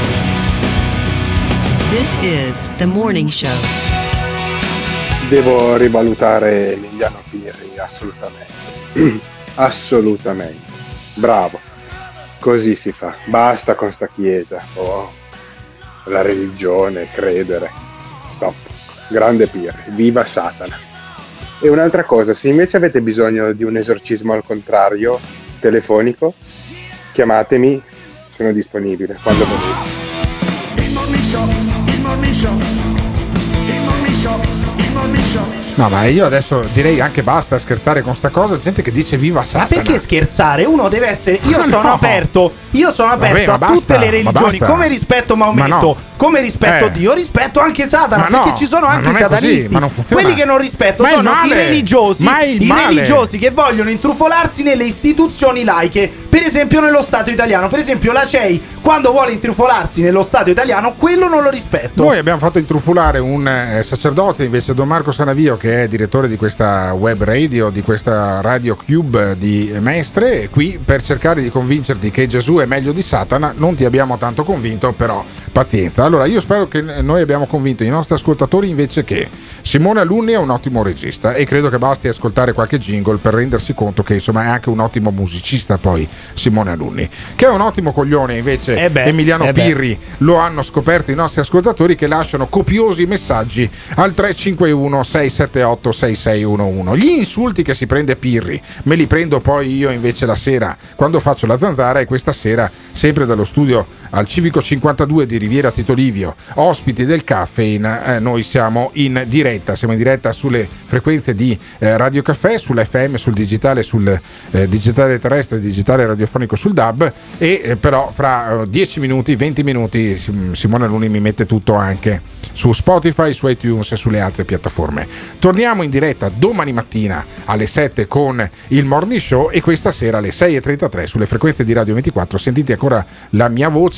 This is the morning show. Devo rivalutare Emiliano Pirri, assolutamente. assolutamente. Bravo. Così si fa. Basta con sta chiesa. Oh, la religione, credere. Stop. Grande Pirri. Viva Satana. E un'altra cosa, se invece avete bisogno di un esorcismo al contrario, telefonico, chiamatemi, sono disponibile quando volete. No, ma io adesso direi anche basta scherzare con sta cosa. Gente che dice viva Satana. Ma perché scherzare? Uno deve essere. Io Ma sono no. aperto. Io sono Vabbè, aperto ma a basta, tutte le ma religioni. Come rispetto Ma Maometto, no. come rispetto Eh. Dio, rispetto anche Satana. Ma no, perché ci sono ma anche i così, satanisti. ma non funziona. Quelli che non Ma il sono i religiosi. Ma I religiosi che vogliono intrufolarsi nelle istituzioni laiche. Per esempio, nello Stato italiano. Per esempio, la CEI, quando vuole intrufolarsi nello Stato italiano, quello non lo rispetto. Noi abbiamo fatto intrufolare un eh, sacerdote, invece Don Marco Sanavio, che è direttore di questa web radio, di questa Radio Cube di Mestre, qui per cercare di convincerti che Gesù è meglio di Satana. Non ti abbiamo tanto convinto, però pazienza. Allora, io spero che noi abbiamo convinto i nostri ascoltatori invece che Simone Alunni è un ottimo regista e credo che basti ascoltare qualche jingle per rendersi conto che insomma è anche un ottimo musicista poi Simone Alunni. Che è un ottimo coglione invece Eh beh, Emiliano eh. Pirri lo hanno scoperto i nostri ascoltatori che lasciano copiosi messaggi al 351 678 6611. Gli insulti che si prende Pirri me li prendo poi io invece la sera quando faccio la zanzara e questa sera sempre dallo studio al Civico 52 di Riviera Tito Livio, ospiti del Caffeine, eh, noi siamo in diretta, siamo in diretta sulle frequenze di eh, Radio Caffè, sull'FM, sul digitale, sul eh, digitale terrestre, digitale radiofonico sul DAB e eh, però fra 10 minuti, 20 minuti Simone Luni mi mette tutto anche su Spotify, su iTunes e sulle altre piattaforme. Torniamo in diretta domani mattina alle 7 con il Morning Show e questa sera alle 6.33 sulle frequenze di Radio 24. Sentite ancora la mia voce.